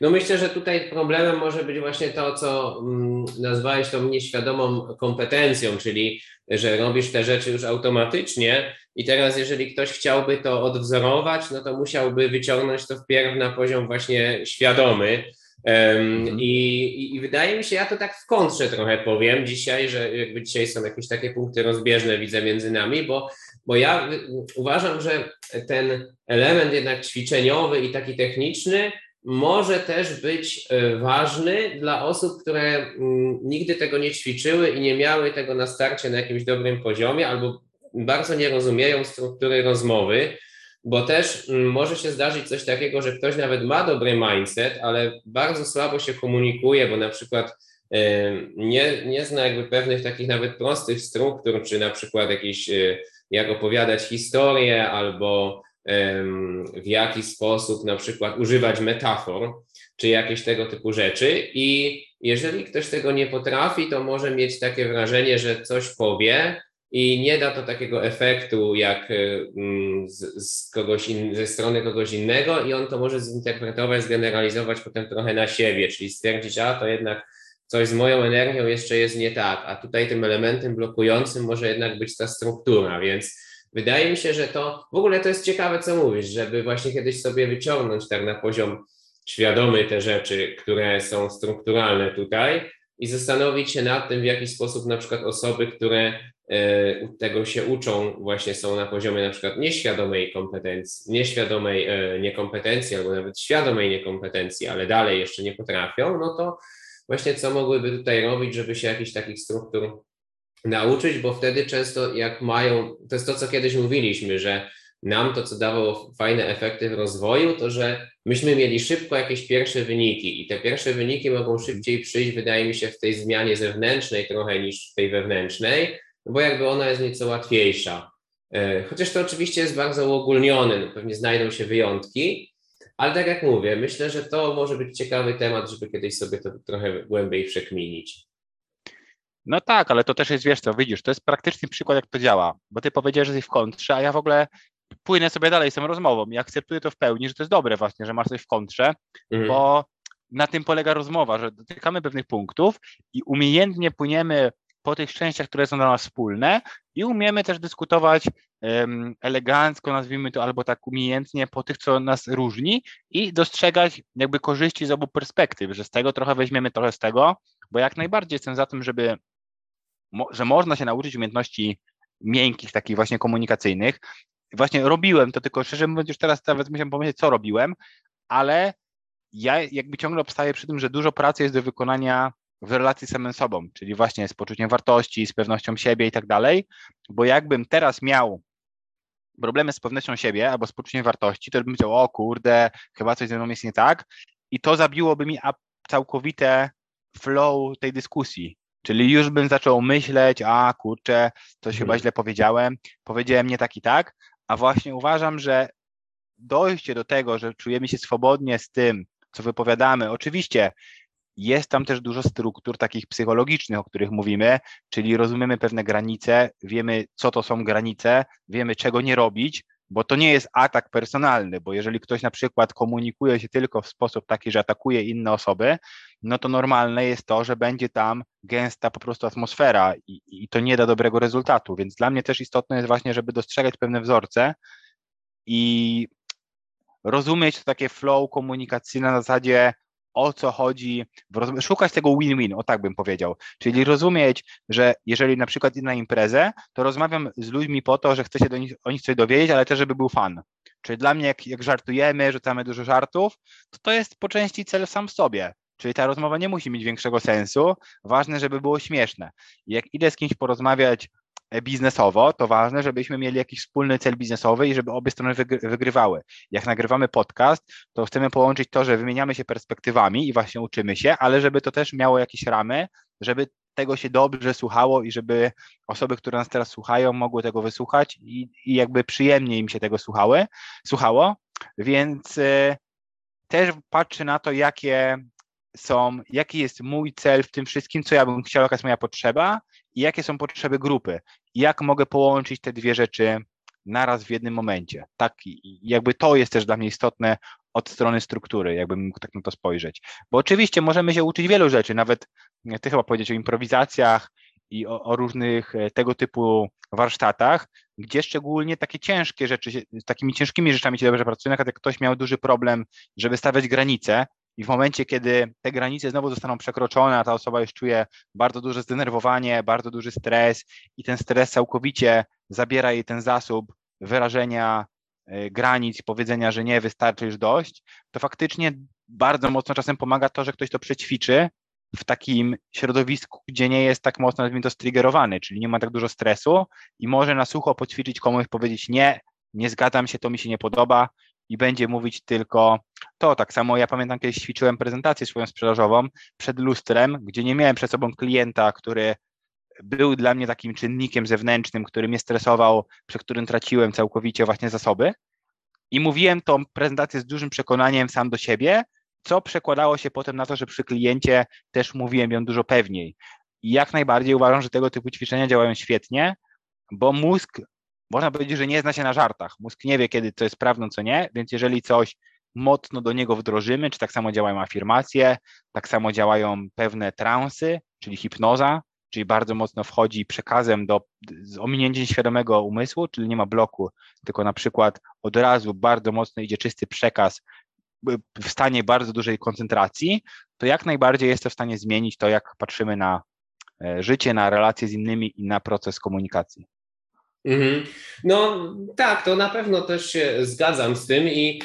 No myślę, że tutaj problemem może być właśnie to, co mm, nazwałeś tą nieświadomą kompetencją, czyli że robisz te rzeczy już automatycznie i teraz jeżeli ktoś chciałby to odwzorować, no to musiałby wyciągnąć to wpierw na poziom właśnie świadomy. Um, i, I wydaje mi się, ja to tak w kontrze trochę powiem dzisiaj, że jakby dzisiaj są jakieś takie punkty rozbieżne, widzę między nami, bo, bo ja uważam, że ten element jednak ćwiczeniowy i taki techniczny może też być e, ważny dla osób, które mm, nigdy tego nie ćwiczyły i nie miały tego na starcie na jakimś dobrym poziomie albo bardzo nie rozumieją struktury rozmowy, bo też mm, może się zdarzyć coś takiego, że ktoś nawet ma dobry mindset, ale bardzo słabo się komunikuje, bo na przykład e, nie, nie zna jakby pewnych takich nawet prostych struktur, czy na przykład jakieś, e, jak opowiadać historię albo w jaki sposób na przykład używać metafor, czy jakieś tego typu rzeczy. I jeżeli ktoś tego nie potrafi, to może mieć takie wrażenie, że coś powie i nie da to takiego efektu jak mm, z, z kogoś in, ze strony kogoś innego i on to może zinterpretować, zgeneralizować potem trochę na siebie, czyli stwierdzić, a to jednak coś z moją energią jeszcze jest nie tak, a tutaj tym elementem blokującym może jednak być ta struktura, więc Wydaje mi się, że to w ogóle to jest ciekawe, co mówisz, żeby właśnie kiedyś sobie wyciągnąć tak na poziom świadomy te rzeczy, które są strukturalne tutaj i zastanowić się nad tym, w jaki sposób na przykład osoby, które e, tego się uczą, właśnie są na poziomie na przykład nieświadomej kompetencji, nieświadomej e, niekompetencji albo nawet świadomej niekompetencji, ale dalej jeszcze nie potrafią, no to właśnie co mogłyby tutaj robić, żeby się jakichś takich struktur nauczyć, bo wtedy często jak mają, to jest to, co kiedyś mówiliśmy, że nam to, co dawało fajne efekty w rozwoju, to że myśmy mieli szybko jakieś pierwsze wyniki i te pierwsze wyniki mogą szybciej przyjść, wydaje mi się, w tej zmianie zewnętrznej trochę niż w tej wewnętrznej, bo jakby ona jest nieco łatwiejsza. E, chociaż to oczywiście jest bardzo uogólnione, no pewnie znajdą się wyjątki, ale tak jak mówię, myślę, że to może być ciekawy temat, żeby kiedyś sobie to trochę głębiej przekminić. No tak, ale to też jest, wiesz co, widzisz, to jest praktyczny przykład, jak to działa, bo ty powiedziałeś, że jesteś w kontrze, a ja w ogóle płynę sobie dalej z tą rozmową i akceptuję to w pełni, że to jest dobre właśnie, że masz coś w kontrze, mhm. bo na tym polega rozmowa, że dotykamy pewnych punktów i umiejętnie płyniemy po tych częściach, które są dla nas wspólne i umiemy też dyskutować um, elegancko, nazwijmy to, albo tak umiejętnie po tych, co nas różni i dostrzegać jakby korzyści z obu perspektyw, że z tego trochę weźmiemy trochę z tego, bo jak najbardziej jestem za tym, żeby że można się nauczyć umiejętności miękkich, takich właśnie komunikacyjnych. Właśnie robiłem to, tylko szczerze mówiąc, już teraz nawet musiałem powiedzieć, co robiłem, ale ja jakby ciągle obstaję przy tym, że dużo pracy jest do wykonania w relacji z samym sobą, czyli właśnie z poczuciem wartości, z pewnością siebie i tak dalej, bo jakbym teraz miał problemy z pewnością siebie albo z poczuciem wartości, to bym powiedział, o kurde, chyba coś ze mną jest nie tak i to zabiłoby mi całkowite flow tej dyskusji, Czyli już bym zaczął myśleć, a kurczę, coś chyba mhm. źle powiedziałem, powiedziałem nie tak i tak, a właśnie uważam, że dojście do tego, że czujemy się swobodnie z tym, co wypowiadamy, oczywiście jest tam też dużo struktur takich psychologicznych, o których mówimy, czyli rozumiemy pewne granice, wiemy, co to są granice, wiemy, czego nie robić, bo to nie jest atak personalny, bo jeżeli ktoś na przykład komunikuje się tylko w sposób taki, że atakuje inne osoby, no to normalne jest to, że będzie tam gęsta po prostu atmosfera i, i to nie da dobrego rezultatu. Więc dla mnie też istotne jest właśnie, żeby dostrzegać pewne wzorce i rozumieć to takie flow komunikacyjne na zasadzie o co chodzi, szukać tego win-win, o tak bym powiedział. Czyli rozumieć, że jeżeli na przykład idę na imprezę, to rozmawiam z ludźmi po to, że chcę się do nich, o nich coś dowiedzieć, ale też, żeby był fan. Czyli dla mnie, jak, jak żartujemy, rzucamy dużo żartów, to to jest po części cel sam w sobie. Czyli ta rozmowa nie musi mieć większego sensu. Ważne, żeby było śmieszne. Jak idę z kimś porozmawiać biznesowo, to ważne, żebyśmy mieli jakiś wspólny cel biznesowy i żeby obie strony wygrywały. Jak nagrywamy podcast, to chcemy połączyć to, że wymieniamy się perspektywami i właśnie uczymy się, ale żeby to też miało jakieś ramy, żeby tego się dobrze słuchało i żeby osoby, które nas teraz słuchają, mogły tego wysłuchać i, i jakby przyjemnie im się tego słuchały, słuchało. Więc y, też patrzę na to, jakie są, jaki jest mój cel w tym wszystkim, co ja bym chciał, jaka jest moja potrzeba jakie są potrzeby grupy. Jak mogę połączyć te dwie rzeczy naraz w jednym momencie. Tak, jakby to jest też dla mnie istotne od strony struktury, jakbym mógł tak na to spojrzeć. Bo oczywiście możemy się uczyć wielu rzeczy, nawet ty chyba powiedzieć o improwizacjach i o, o różnych e, tego typu warsztatach, gdzie szczególnie takie ciężkie rzeczy, takimi ciężkimi rzeczami się dobrze pracuje, na przykład jak ktoś miał duży problem, żeby stawiać granice, i w momencie, kiedy te granice znowu zostaną przekroczone, a ta osoba już czuje bardzo duże zdenerwowanie, bardzo duży stres i ten stres całkowicie zabiera jej ten zasób wyrażenia y, granic, powiedzenia, że nie, wystarczy już dość, to faktycznie bardzo mocno czasem pomaga to, że ktoś to przećwiczy w takim środowisku, gdzie nie jest tak mocno, nazwijmy to, striggerowany, czyli nie ma tak dużo stresu i może na sucho poćwiczyć komuś, powiedzieć nie, nie zgadzam się, to mi się nie podoba, i będzie mówić tylko to. Tak samo ja pamiętam, kiedyś ćwiczyłem prezentację swoją sprzedażową przed lustrem, gdzie nie miałem przed sobą klienta, który był dla mnie takim czynnikiem zewnętrznym, który mnie stresował, przy którym traciłem całkowicie właśnie zasoby. I mówiłem tą prezentację z dużym przekonaniem sam do siebie, co przekładało się potem na to, że przy kliencie też mówiłem ją dużo pewniej. I jak najbardziej uważam, że tego typu ćwiczenia działają świetnie, bo mózg można powiedzieć, że nie zna się na żartach. Mózg nie wie, kiedy to jest prawdą, co nie, więc jeżeli coś mocno do niego wdrożymy, czy tak samo działają afirmacje, tak samo działają pewne transy, czyli hipnoza, czyli bardzo mocno wchodzi przekazem do z ominięciem świadomego umysłu, czyli nie ma bloku, tylko na przykład od razu bardzo mocno idzie czysty przekaz w stanie bardzo dużej koncentracji, to jak najbardziej jest to w stanie zmienić to, jak patrzymy na e, życie, na relacje z innymi i na proces komunikacji. Mhm. No tak, to na pewno też się zgadzam z tym i,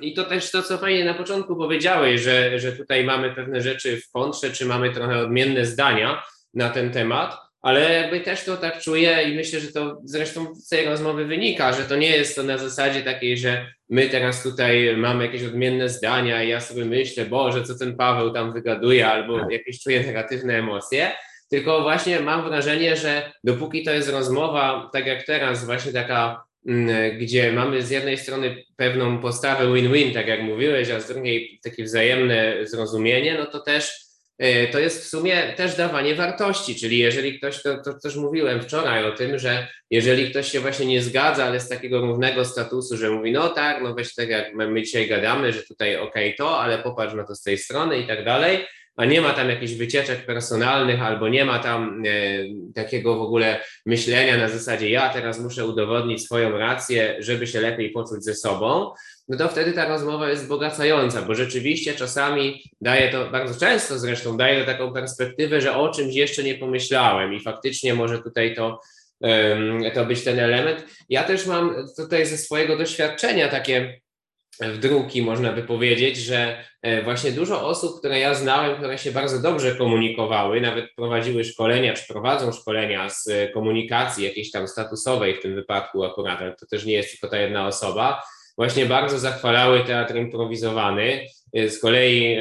i to też to, co fajnie na początku powiedziałeś, że, że tutaj mamy pewne rzeczy w kontrze, czy mamy trochę odmienne zdania na ten temat, ale jakby też to tak czuję i myślę, że to zresztą z tej rozmowy wynika, że to nie jest to na zasadzie takiej, że my teraz tutaj mamy jakieś odmienne zdania i ja sobie myślę, Boże, co ten Paweł tam wygaduje, albo jakieś czuję negatywne emocje, tylko właśnie mam wrażenie, że dopóki to jest rozmowa, tak jak teraz, właśnie taka, mm, gdzie mamy z jednej strony pewną postawę win-win, tak jak mówiłeś, a z drugiej takie wzajemne zrozumienie, no to też e, to jest w sumie też dawanie wartości, czyli jeżeli ktoś, to, to też mówiłem wczoraj o tym, że jeżeli ktoś się właśnie nie zgadza, ale z takiego równego statusu, że mówi, no tak, no weź tak jak my dzisiaj gadamy, że tutaj okej okay, to, ale popatrz na to z tej strony i tak dalej, a nie ma tam jakichś wycieczek personalnych, albo nie ma tam e, takiego w ogóle myślenia na zasadzie ja teraz muszę udowodnić swoją rację, żeby się lepiej poczuć ze sobą, no to wtedy ta rozmowa jest wzbogacająca, bo rzeczywiście czasami daje to, bardzo często zresztą daje to taką perspektywę, że o czymś jeszcze nie pomyślałem i faktycznie może tutaj to to być ten element. Ja też mam tutaj ze swojego doświadczenia takie w druki, można by powiedzieć, że e, właśnie dużo osób, które ja znałem, które się bardzo dobrze komunikowały, nawet prowadziły szkolenia, czy prowadzą szkolenia z e, komunikacji jakiejś tam statusowej w tym wypadku akurat, ale to też nie jest tylko ta jedna osoba, właśnie bardzo zachwalały teatr improwizowany. Y, z kolei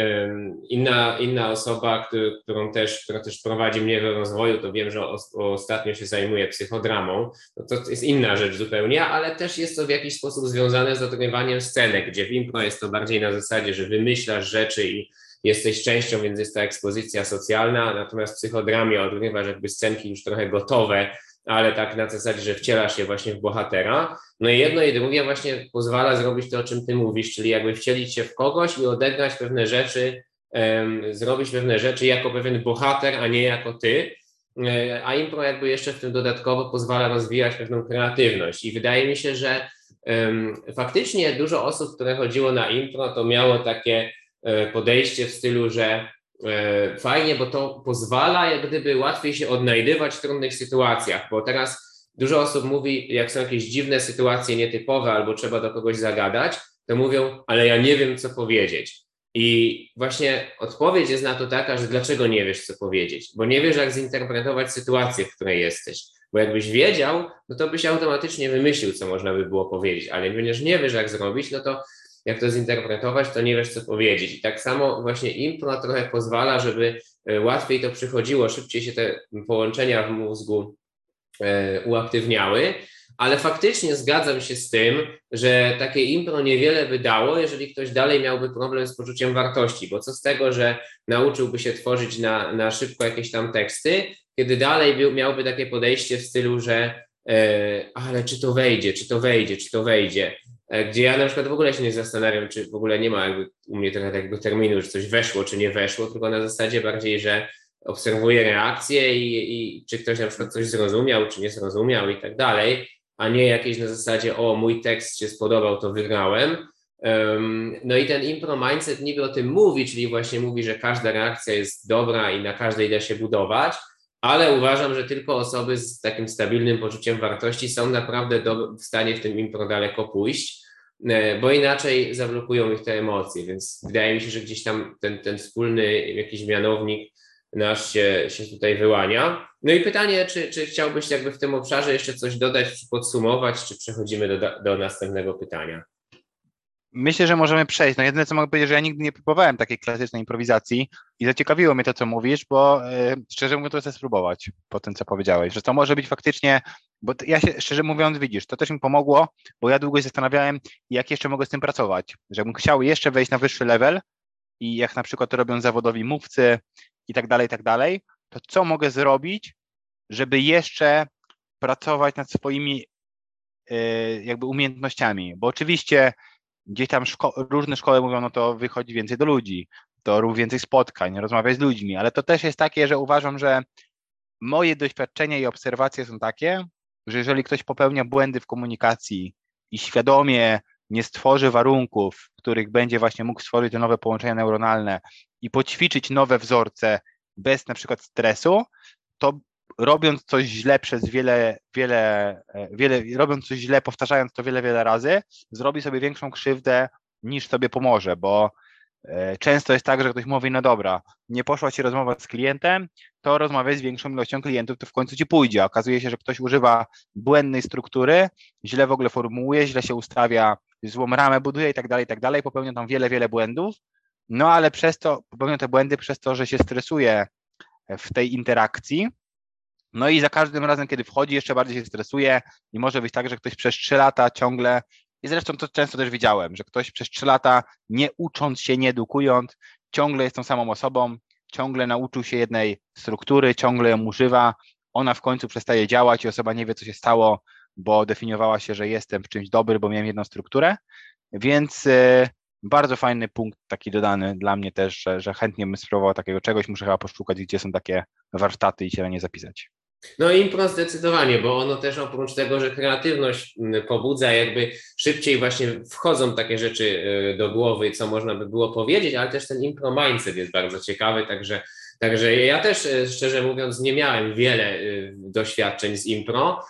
inna, inna osoba, którą też, która też prowadzi mnie do rozwoju, to wiem, że ostatnio się zajmuje psychodramą. No to jest inna rzecz zupełnie, ale też jest to w jakiś sposób związane z odgrywaniem scenek, gdzie w impro jest to bardziej na zasadzie, że wymyślasz rzeczy i jesteś częścią, więc jest to ekspozycja socjalna, natomiast w psychodramie odgrywasz jakby scenki już trochę gotowe, ale tak na zasadzie, że wcielasz się właśnie w bohatera. No i jedno i drugie właśnie pozwala zrobić to, o czym ty mówisz, czyli jakby wcielić się w kogoś i odegrać pewne rzeczy, zrobić pewne rzeczy jako pewien bohater, a nie jako ty. E, a impro jakby jeszcze w tym dodatkowo pozwala rozwijać pewną kreatywność. I wydaje mi się, że faktycznie dużo osób, które chodziło na impro, to miało takie podejście w stylu, że fajnie, bo to pozwala jak gdyby łatwiej się odnajdywać w trudnych sytuacjach, bo teraz dużo osób mówi, jak są jakieś dziwne sytuacje nietypowe albo trzeba do kogoś zagadać, to mówią, ale ja nie wiem, co powiedzieć. I właśnie odpowiedź jest na to taka, że dlaczego nie wiesz, co powiedzieć? Bo nie wiesz, jak zinterpretować sytuację, w której jesteś. Bo jakbyś wiedział, no to byś automatycznie wymyślił, co można by było powiedzieć, ale ponieważ nie wiesz, jak zrobić, no to jak to zinterpretować, to nie wiesz, co powiedzieć. I tak samo właśnie impro trochę pozwala, żeby e, łatwiej to przychodziło, szybciej się te połączenia w mózgu e, uaktywniały, ale faktycznie zgadzam się z tym, że takie impro niewiele by dało, jeżeli ktoś dalej miałby problem z poczuciem wartości, bo co z tego, że nauczyłby się tworzyć na, na szybko jakieś tam teksty, kiedy dalej miałby takie podejście w stylu, że e, ale czy to wejdzie, czy to wejdzie, czy to wejdzie, gdzie ja na przykład w ogóle się nie zastanawiam, czy w ogóle nie ma jakby u mnie trochę takiego terminu, że coś weszło, czy nie weszło, tylko na zasadzie bardziej, że obserwuję reakcje i, i czy ktoś na przykład coś zrozumiał, czy nie zrozumiał i tak dalej a nie jakieś na zasadzie, o mój tekst się spodobał, to wygrałem. No i ten impro mindset niby o tym mówi, czyli właśnie mówi, że każda reakcja jest dobra i na każdej da się budować, ale uważam, że tylko osoby z takim stabilnym poczuciem wartości są naprawdę do, w stanie w tym impro daleko pójść, e, bo inaczej zablokują ich te emocje, więc wydaje mi się, że gdzieś tam ten, ten wspólny jakiś mianownik nasz się, się tutaj wyłania. No i pytanie, czy, czy chciałbyś jakby w tym obszarze jeszcze coś dodać, czy podsumować, czy przechodzimy do, do następnego pytania? Myślę, że możemy przejść. No jedyne, co mogę powiedzieć, że ja nigdy nie próbowałem takiej klasycznej improwizacji i zaciekawiło mnie to, co mówisz, bo yy, szczerze mówiąc, to chcę spróbować po tym, co powiedziałeś, że to może być faktycznie, bo ja się, szczerze mówiąc, widzisz, to też mi pomogło, bo ja długo się zastanawiałem, jak jeszcze mogę z tym pracować, żebym chciał jeszcze wejść na wyższy level i jak na przykład to robią zawodowi mówcy i tak dalej, i tak dalej, to co mogę zrobić, żeby jeszcze pracować nad swoimi y, jakby umiejętnościami, bo oczywiście gdzieś tam szko różne szkoły mówią, no to wychodzi więcej do ludzi, to rób więcej spotkań, rozmawiaj z ludźmi, ale to też jest takie, że uważam, że moje doświadczenia i obserwacje są takie, że jeżeli ktoś popełnia błędy w komunikacji i świadomie nie stworzy warunków, w których będzie właśnie mógł stworzyć te nowe połączenia neuronalne i poćwiczyć nowe wzorce bez na przykład stresu, to robiąc coś źle przez wiele, wiele, e, wiele, robiąc coś źle, powtarzając to wiele, wiele razy, zrobi sobie większą krzywdę niż sobie pomoże, bo często jest tak, że ktoś mówi, no dobra, nie poszła ci rozmowa z klientem, to rozmawiaj z większą ilością klientów, to w końcu ci pójdzie. Okazuje się, że ktoś używa błędnej struktury, źle w ogóle formułuje, źle się ustawia, złą ramę buduje i tak dalej, i tak dalej, popełnia tam wiele, wiele błędów, no ale przez to, popełnia te błędy przez to, że się stresuje w tej interakcji, no i za każdym razem, kiedy wchodzi, jeszcze bardziej się stresuje i może być tak, że ktoś przez trzy lata ciągle, i zresztą to często też widziałem, że ktoś przez trzy lata nie ucząc się, nie edukując, ciągle jest tą samą osobą, ciągle nauczył się jednej struktury, ciągle ją używa, ona w końcu przestaje działać i osoba nie wie, co się stało, bo definiowała się, że jestem w czymś dobry, bo miałem jedną strukturę, więc y, bardzo fajny punkt taki dodany dla mnie też, że, że chętnie bym spróbował takiego czegoś, muszę chyba poszukać, gdzie są takie warsztaty i się na nie zapisać. No impro zdecydowanie, bo ono też oprócz tego, że kreatywność mm, pobudza, jakby szybciej właśnie wchodzą takie rzeczy y, do głowy, co można by było powiedzieć, ale też ten impro mindset jest bardzo ciekawy, także, także ja też y, szczerze mówiąc nie miałem wiele y, doświadczeń z impro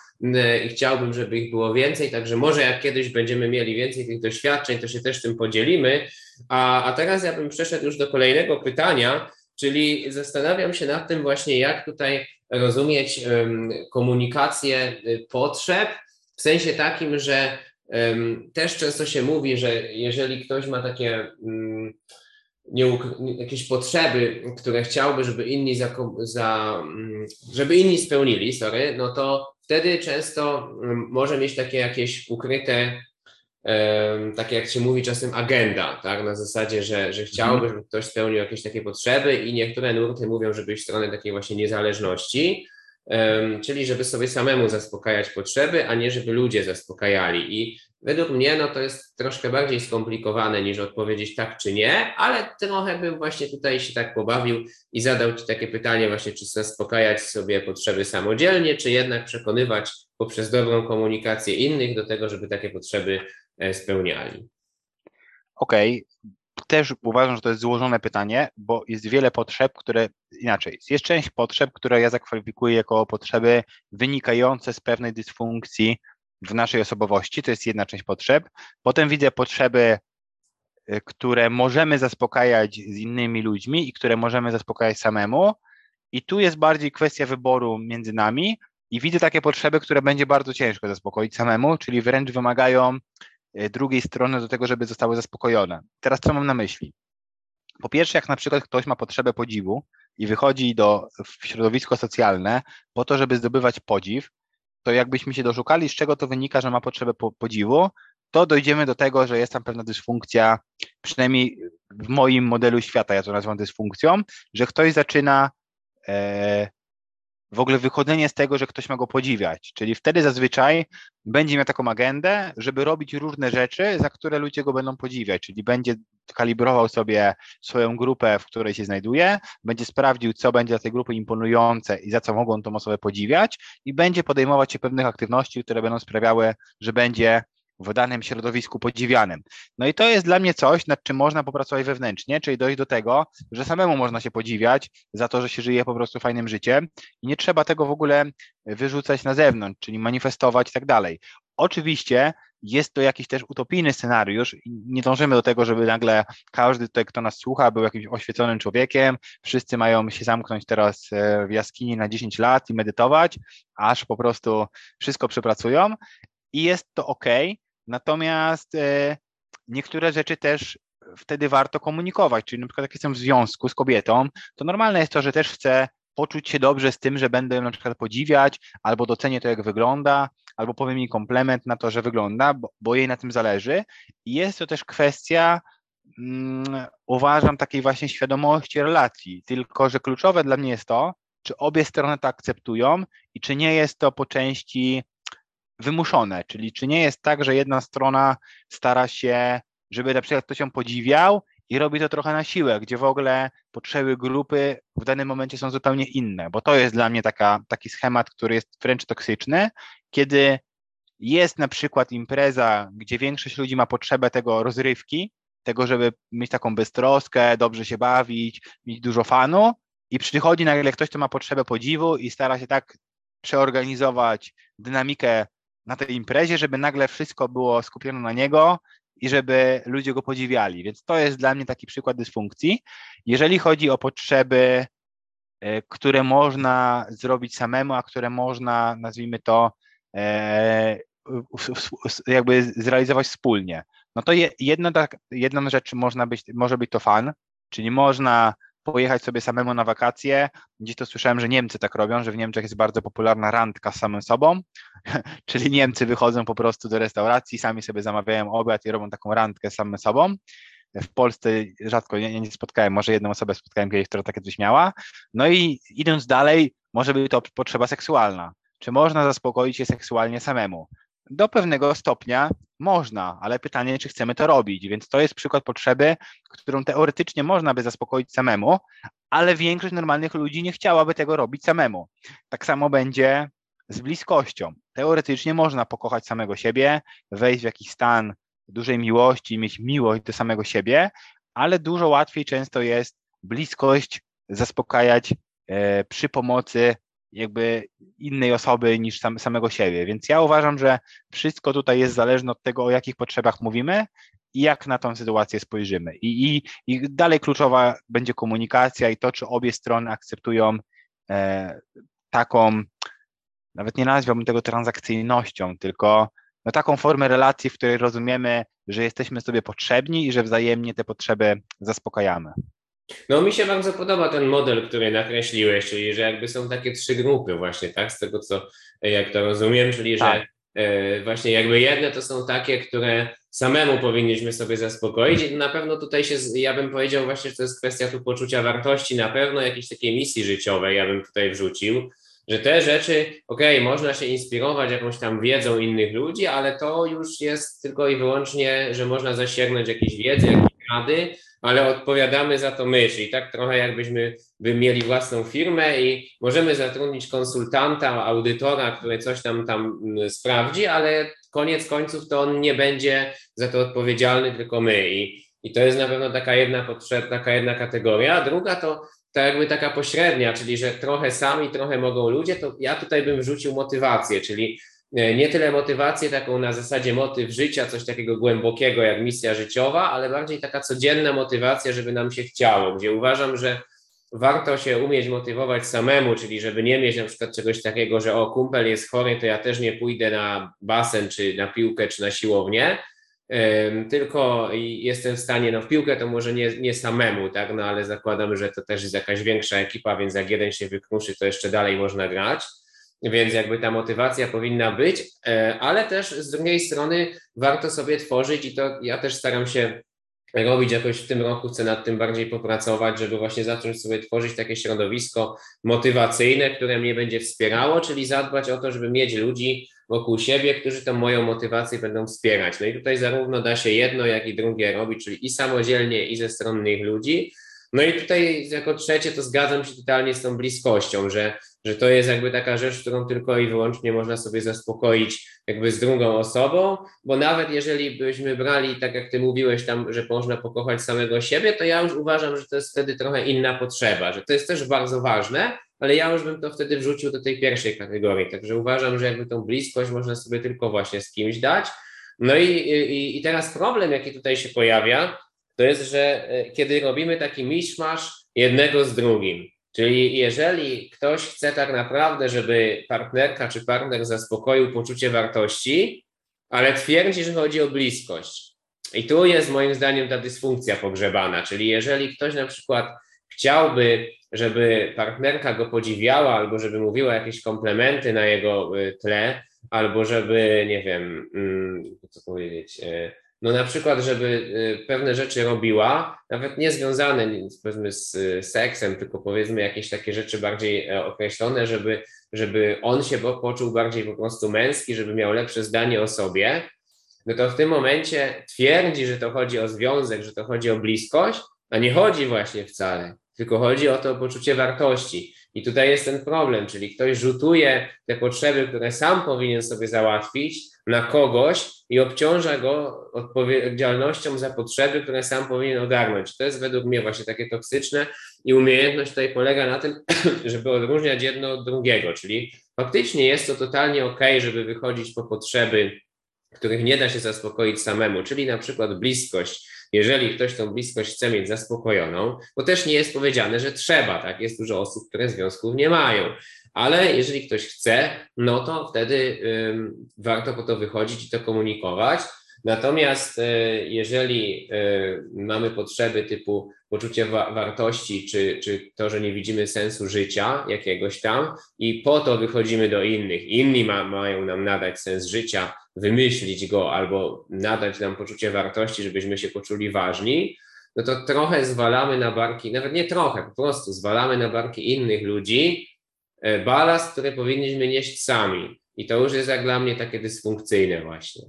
i chciałbym, żeby ich było więcej, także może jak kiedyś będziemy mieli więcej tych doświadczeń, to się też tym podzielimy. A, a teraz ja bym przeszedł już do kolejnego pytania, czyli zastanawiam się nad tym właśnie, jak tutaj rozumieć komunikację y, potrzeb, w sensie takim, że też często się mówi, że jeżeli ktoś ma takie mm, nie, jakieś potrzeby, które chciałby, żeby inni, za, za, mm, żeby inni spełnili, sorry, no to wtedy często mm, może mieć takie jakieś ukryte takie jak się mówi czasem agenda, tak, na zasadzie, że, że chciałby, żeby ktoś spełnił jakieś takie potrzeby i niektóre nurty mówią, żeby iść w stronę takiej właśnie niezależności, czyli żeby sobie samemu zaspokajać potrzeby, a nie żeby ludzie zaspokajali. I według mnie no, to jest troszkę bardziej skomplikowane niż odpowiedzieć tak czy nie, ale trochę bym właśnie tutaj się tak pobawił i zadał Ci takie pytanie właśnie, czy zaspokajać sobie potrzeby samodzielnie, czy jednak przekonywać poprzez dobrą komunikację innych do tego, żeby takie potrzeby spełniali. Okej, okay. też uważam, że to jest złożone pytanie, bo jest wiele potrzeb, które inaczej. Jest część potrzeb, które ja zakwalifikuję jako potrzeby wynikające z pewnej dysfunkcji w naszej osobowości. To jest jedna część potrzeb. Potem widzę potrzeby, y, które możemy zaspokajać z innymi ludźmi i które możemy zaspokajać samemu. I tu jest bardziej kwestia wyboru między nami. I widzę takie potrzeby, które będzie bardzo ciężko zaspokoić samemu, czyli wręcz wymagają E, drugiej strony do tego, żeby zostały zaspokojone. Teraz co mam na myśli? Po pierwsze, jak na przykład ktoś ma potrzebę podziwu i wychodzi do, w środowisko socjalne po to, żeby zdobywać podziw, to jakbyśmy się doszukali, z czego to wynika, że ma potrzebę po, podziwu, to dojdziemy do tego, że jest tam pewna dysfunkcja, przynajmniej w moim modelu świata, ja to nazywam dysfunkcją, że ktoś zaczyna e, w ogóle wychodzenie z tego, że ktoś ma go podziwiać. Czyli wtedy zazwyczaj będzie miał taką agendę, żeby robić różne rzeczy, za które ludzie go będą podziwiać, czyli będzie kalibrował sobie swoją grupę, w której się znajduje, będzie sprawdził, co będzie dla tej grupy imponujące i za co mogą tą osobę podziwiać i będzie podejmować się pewnych aktywności, które będą sprawiały, że będzie w danym środowisku podziwianym. No i to jest dla mnie coś, nad czym można popracować wewnętrznie, czyli dojść do tego, że samemu można się podziwiać za to, że się żyje po prostu fajnym życiem i nie trzeba tego w ogóle wyrzucać na zewnątrz, czyli manifestować i tak dalej. Oczywiście jest to jakiś też utopijny scenariusz. Nie dążymy do tego, żeby nagle każdy tutaj, kto nas słucha, był jakimś oświeconym człowiekiem. Wszyscy mają się zamknąć teraz e, w jaskini na 10 lat i medytować, aż po prostu wszystko przepracują. I jest to ok, Natomiast e, niektóre rzeczy też wtedy warto komunikować, czyli na przykład jak jestem w związku z kobietą, to normalne jest to, że też chcę poczuć się dobrze z tym, że będę na przykład podziwiać, albo docenię to, jak wygląda, albo powiem mi komplement na to, że wygląda, bo, bo jej na tym zależy. I jest to też kwestia, mm, uważam, takiej właśnie świadomości relacji, tylko że kluczowe dla mnie jest to, czy obie strony to akceptują i czy nie jest to po części wymuszone, czyli czy nie jest tak, że jedna strona stara się, żeby na przykład ktoś ją podziwiał i robi to trochę na siłę, gdzie w ogóle potrzeby grupy w danym momencie są zupełnie inne, bo to jest dla mnie taka, taki schemat, który jest wręcz toksyczny, kiedy jest na przykład impreza, gdzie większość ludzi ma potrzebę tego rozrywki, tego, żeby mieć taką beztroskę, dobrze się bawić, mieć dużo fanu i przychodzi nagle ktoś, kto ma potrzebę podziwu i stara się tak przeorganizować dynamikę na tej imprezie, żeby nagle wszystko było skupione na niego i żeby ludzie go podziwiali. Więc to jest dla mnie taki przykład dysfunkcji. Jeżeli chodzi o potrzeby, e, które można zrobić samemu, a które można, nazwijmy to, e, jakby zrealizować wspólnie. No to jedno, tak, jedną rzecz można być, może być to fan, czyli można pojechać sobie samemu na wakacje. Gdzieś to słyszałem, że Niemcy tak robią, że w Niemczech jest bardzo popularna randka z samym sobą, [LAUGHS] czyli Niemcy wychodzą po prostu do restauracji, sami sobie zamawiają obiad i robią taką randkę z samym sobą. W Polsce rzadko nie, nie spotkałem, może jedną osobę spotkałem kiedyś, która takie coś miała. No i idąc dalej, może być to potrzeba seksualna. Czy można zaspokoić się seksualnie samemu? Do pewnego stopnia można, ale pytanie, czy chcemy to robić. Więc to jest przykład potrzeby, którą teoretycznie można by zaspokoić samemu, ale większość normalnych ludzi nie chciałaby tego robić samemu. Tak samo będzie z bliskością. Teoretycznie można pokochać samego siebie, wejść w jakiś stan dużej miłości, mieć miłość do samego siebie, ale dużo łatwiej często jest bliskość zaspokajać e, przy pomocy jakby innej osoby niż sam, samego siebie. Więc ja uważam, że wszystko tutaj jest zależne od tego, o jakich potrzebach mówimy i jak na tą sytuację spojrzymy. I, i, i dalej kluczowa będzie komunikacja i to, czy obie strony akceptują e, taką, nawet nie nazwałbym tego transakcyjnością, tylko no, taką formę relacji, w której rozumiemy, że jesteśmy sobie potrzebni i że wzajemnie te potrzeby zaspokajamy. No mi się bardzo podoba ten model, który nakreśliłeś, czyli że jakby są takie trzy grupy właśnie, tak, z tego co, jak to rozumiem, czyli że tak. e, właśnie jakby jedne to są takie, które samemu powinniśmy sobie zaspokoić i na pewno tutaj się, ja bym powiedział właśnie, że to jest kwestia tu poczucia wartości, na pewno jakiejś takiej misji życiowej ja bym tutaj wrzucił, że te rzeczy, okej, okay, można się inspirować jakąś tam wiedzą innych ludzi, ale to już jest tylko i wyłącznie, że można zasięgnąć jakiejś wiedzy, jakiejś rady, ale odpowiadamy za to my, czyli tak trochę jakbyśmy by mieli własną firmę i możemy zatrudnić konsultanta, audytora, który coś tam tam mm, sprawdzi, ale koniec końców to on nie będzie za to odpowiedzialny, tylko my. I I to jest na pewno taka jedna potrzeba, taka jedna kategoria, a druga to, jakby taka pośrednia, czyli że trochę sami, trochę mogą ludzie, to ja tutaj bym wrzucił motywację, czyli nie tyle motywację taką na zasadzie motyw życia, coś takiego głębokiego jak misja życiowa, ale bardziej taka codzienna motywacja, żeby nam się chciało, gdzie uważam, że warto się umieć motywować samemu, czyli żeby nie mieć na przykład czegoś takiego, że o kumpel jest chory, to ja też nie pójdę na basen, czy na piłkę, czy na siłownię, tylko jestem w stanie, no w piłkę to może nie, nie samemu, tak, no ale zakładam, że to też jest jakaś większa ekipa, więc jak jeden się wykruszy, to jeszcze dalej można grać, więc jakby ta motywacja powinna być, e, ale też z drugiej strony warto sobie tworzyć i to ja też staram się robić jakoś w tym roku, chcę nad tym bardziej popracować, żeby właśnie zacząć sobie tworzyć takie środowisko motywacyjne, które mnie będzie wspierało, czyli zadbać o to, żeby mieć ludzi wokół siebie, którzy tą moją motywację będą wspierać. No i tutaj zarówno da się jedno, jak i drugie robić, czyli i samodzielnie, i ze strony ludzi, no i tutaj jako trzecie to zgadzam się totalnie z tą bliskością, że, że to jest jakby taka rzecz, którą tylko i wyłącznie można sobie zaspokoić jakby z drugą osobą, bo nawet jeżeli byśmy brali, tak jak ty mówiłeś tam, że można pokochać samego siebie, to ja już uważam, że to jest wtedy trochę inna potrzeba, że to jest też bardzo ważne, ale ja już bym to wtedy wrzucił do tej pierwszej kategorii, także uważam, że jakby tą bliskość można sobie tylko właśnie z kimś dać. No i, i, i teraz problem, jaki tutaj się pojawia, to jest, że e, kiedy robimy taki miszmasz jednego z drugim, czyli jeżeli ktoś chce tak naprawdę, żeby partnerka czy partner zaspokoił poczucie wartości, ale twierdzi, że chodzi o bliskość. I tu jest moim zdaniem ta dysfunkcja pogrzebana, czyli jeżeli ktoś na przykład chciałby, żeby partnerka go podziwiała, albo żeby mówiła jakieś komplementy na jego e, tle, albo żeby, nie wiem, mm, co powiedzieć, e, no na przykład, żeby y, pewne rzeczy robiła, nawet nie związane powiedzmy z seksem, tylko powiedzmy jakieś takie rzeczy bardziej e, określone, żeby, żeby on się poczuł bardziej po prostu męski, żeby miał lepsze zdanie o sobie, no to w tym momencie twierdzi, że to chodzi o związek, że to chodzi o bliskość, a nie chodzi właśnie wcale, tylko chodzi o to poczucie wartości. I tutaj jest ten problem, czyli ktoś rzutuje te potrzeby, które sam powinien sobie załatwić, na kogoś i obciąża go odpowiedzialnością za potrzeby, które sam powinien ogarnąć. To jest według mnie właśnie takie toksyczne i umiejętność tutaj polega na tym, [CLEARS THROAT] żeby odróżniać jedno od drugiego, czyli faktycznie jest to totalnie ok, żeby wychodzić po potrzeby, których nie da się zaspokoić samemu, czyli na przykład bliskość, jeżeli ktoś tą bliskość chce mieć zaspokojoną, bo też nie jest powiedziane, że trzeba, tak? Jest dużo osób, które związków nie mają, ale jeżeli ktoś chce, no to wtedy warto po to wychodzić i to komunikować. Natomiast e, jeżeli e, mamy potrzeby typu poczucie wa wartości, czy, czy to, że nie widzimy sensu życia jakiegoś tam, i po to wychodzimy do innych, inni ma, mają nam nadać sens życia, wymyślić go albo nadać nam poczucie wartości, żebyśmy się poczuli ważni, no to trochę zwalamy na barki, nawet nie trochę, po prostu zwalamy na barki innych ludzi e, balast, który powinniśmy nieść sami. I to już jest jak dla mnie takie dysfunkcyjne właśnie.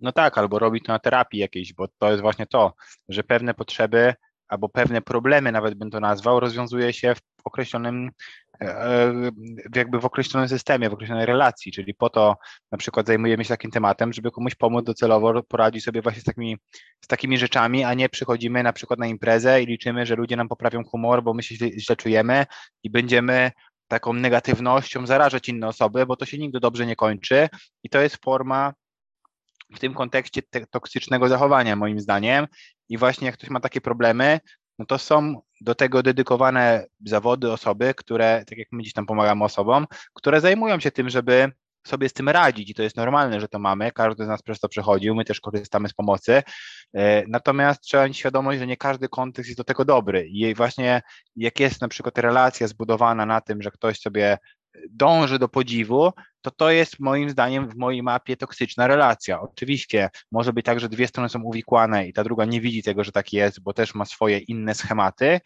No tak, albo robić to na terapii jakiejś, bo to jest właśnie to, że pewne potrzeby albo pewne problemy, nawet bym to nazwał, rozwiązuje się w określonym, jakby w określonym systemie, w określonej relacji, czyli po to na przykład zajmujemy się takim tematem, żeby komuś pomóc docelowo poradzić sobie właśnie z takimi, z takimi rzeczami, a nie przychodzimy na przykład na imprezę i liczymy, że ludzie nam poprawią humor, bo my się źle, źle czujemy i będziemy taką negatywnością zarażać inne osoby, bo to się nigdy dobrze nie kończy i to jest forma w tym kontekście toksycznego zachowania, moim zdaniem. I właśnie jak ktoś ma takie problemy, no to są do tego dedykowane zawody, osoby, które, tak jak my dziś tam pomagamy osobom, które zajmują się tym, żeby sobie z tym radzić i to jest normalne, że to mamy, każdy z nas przez to przechodził, my też korzystamy z pomocy, e, natomiast trzeba mieć świadomość, że nie każdy kontekst jest do tego dobry. I właśnie jak jest na przykład relacja zbudowana na tym, że ktoś sobie dąży do podziwu, to to jest moim zdaniem w mojej mapie toksyczna relacja. Oczywiście może być tak, że dwie strony są uwikłane i ta druga nie widzi tego, że tak jest, bo też ma swoje inne schematy,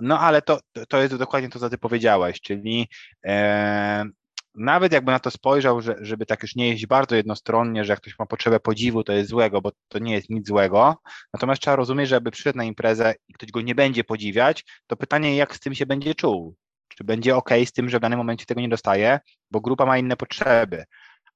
no ale to, to jest dokładnie to, co ty powiedziałeś, czyli e, nawet jakby na to spojrzał, że, żeby tak już nie jeść bardzo jednostronnie, że jak ktoś ma potrzebę podziwu, to jest złego, bo to nie jest nic złego. Natomiast trzeba rozumieć, że jakby przyszedł na imprezę i ktoś go nie będzie podziwiać, to pytanie, jak z tym się będzie czuł. Czy będzie ok z tym, że w danym momencie tego nie dostaje, bo grupa ma inne potrzeby.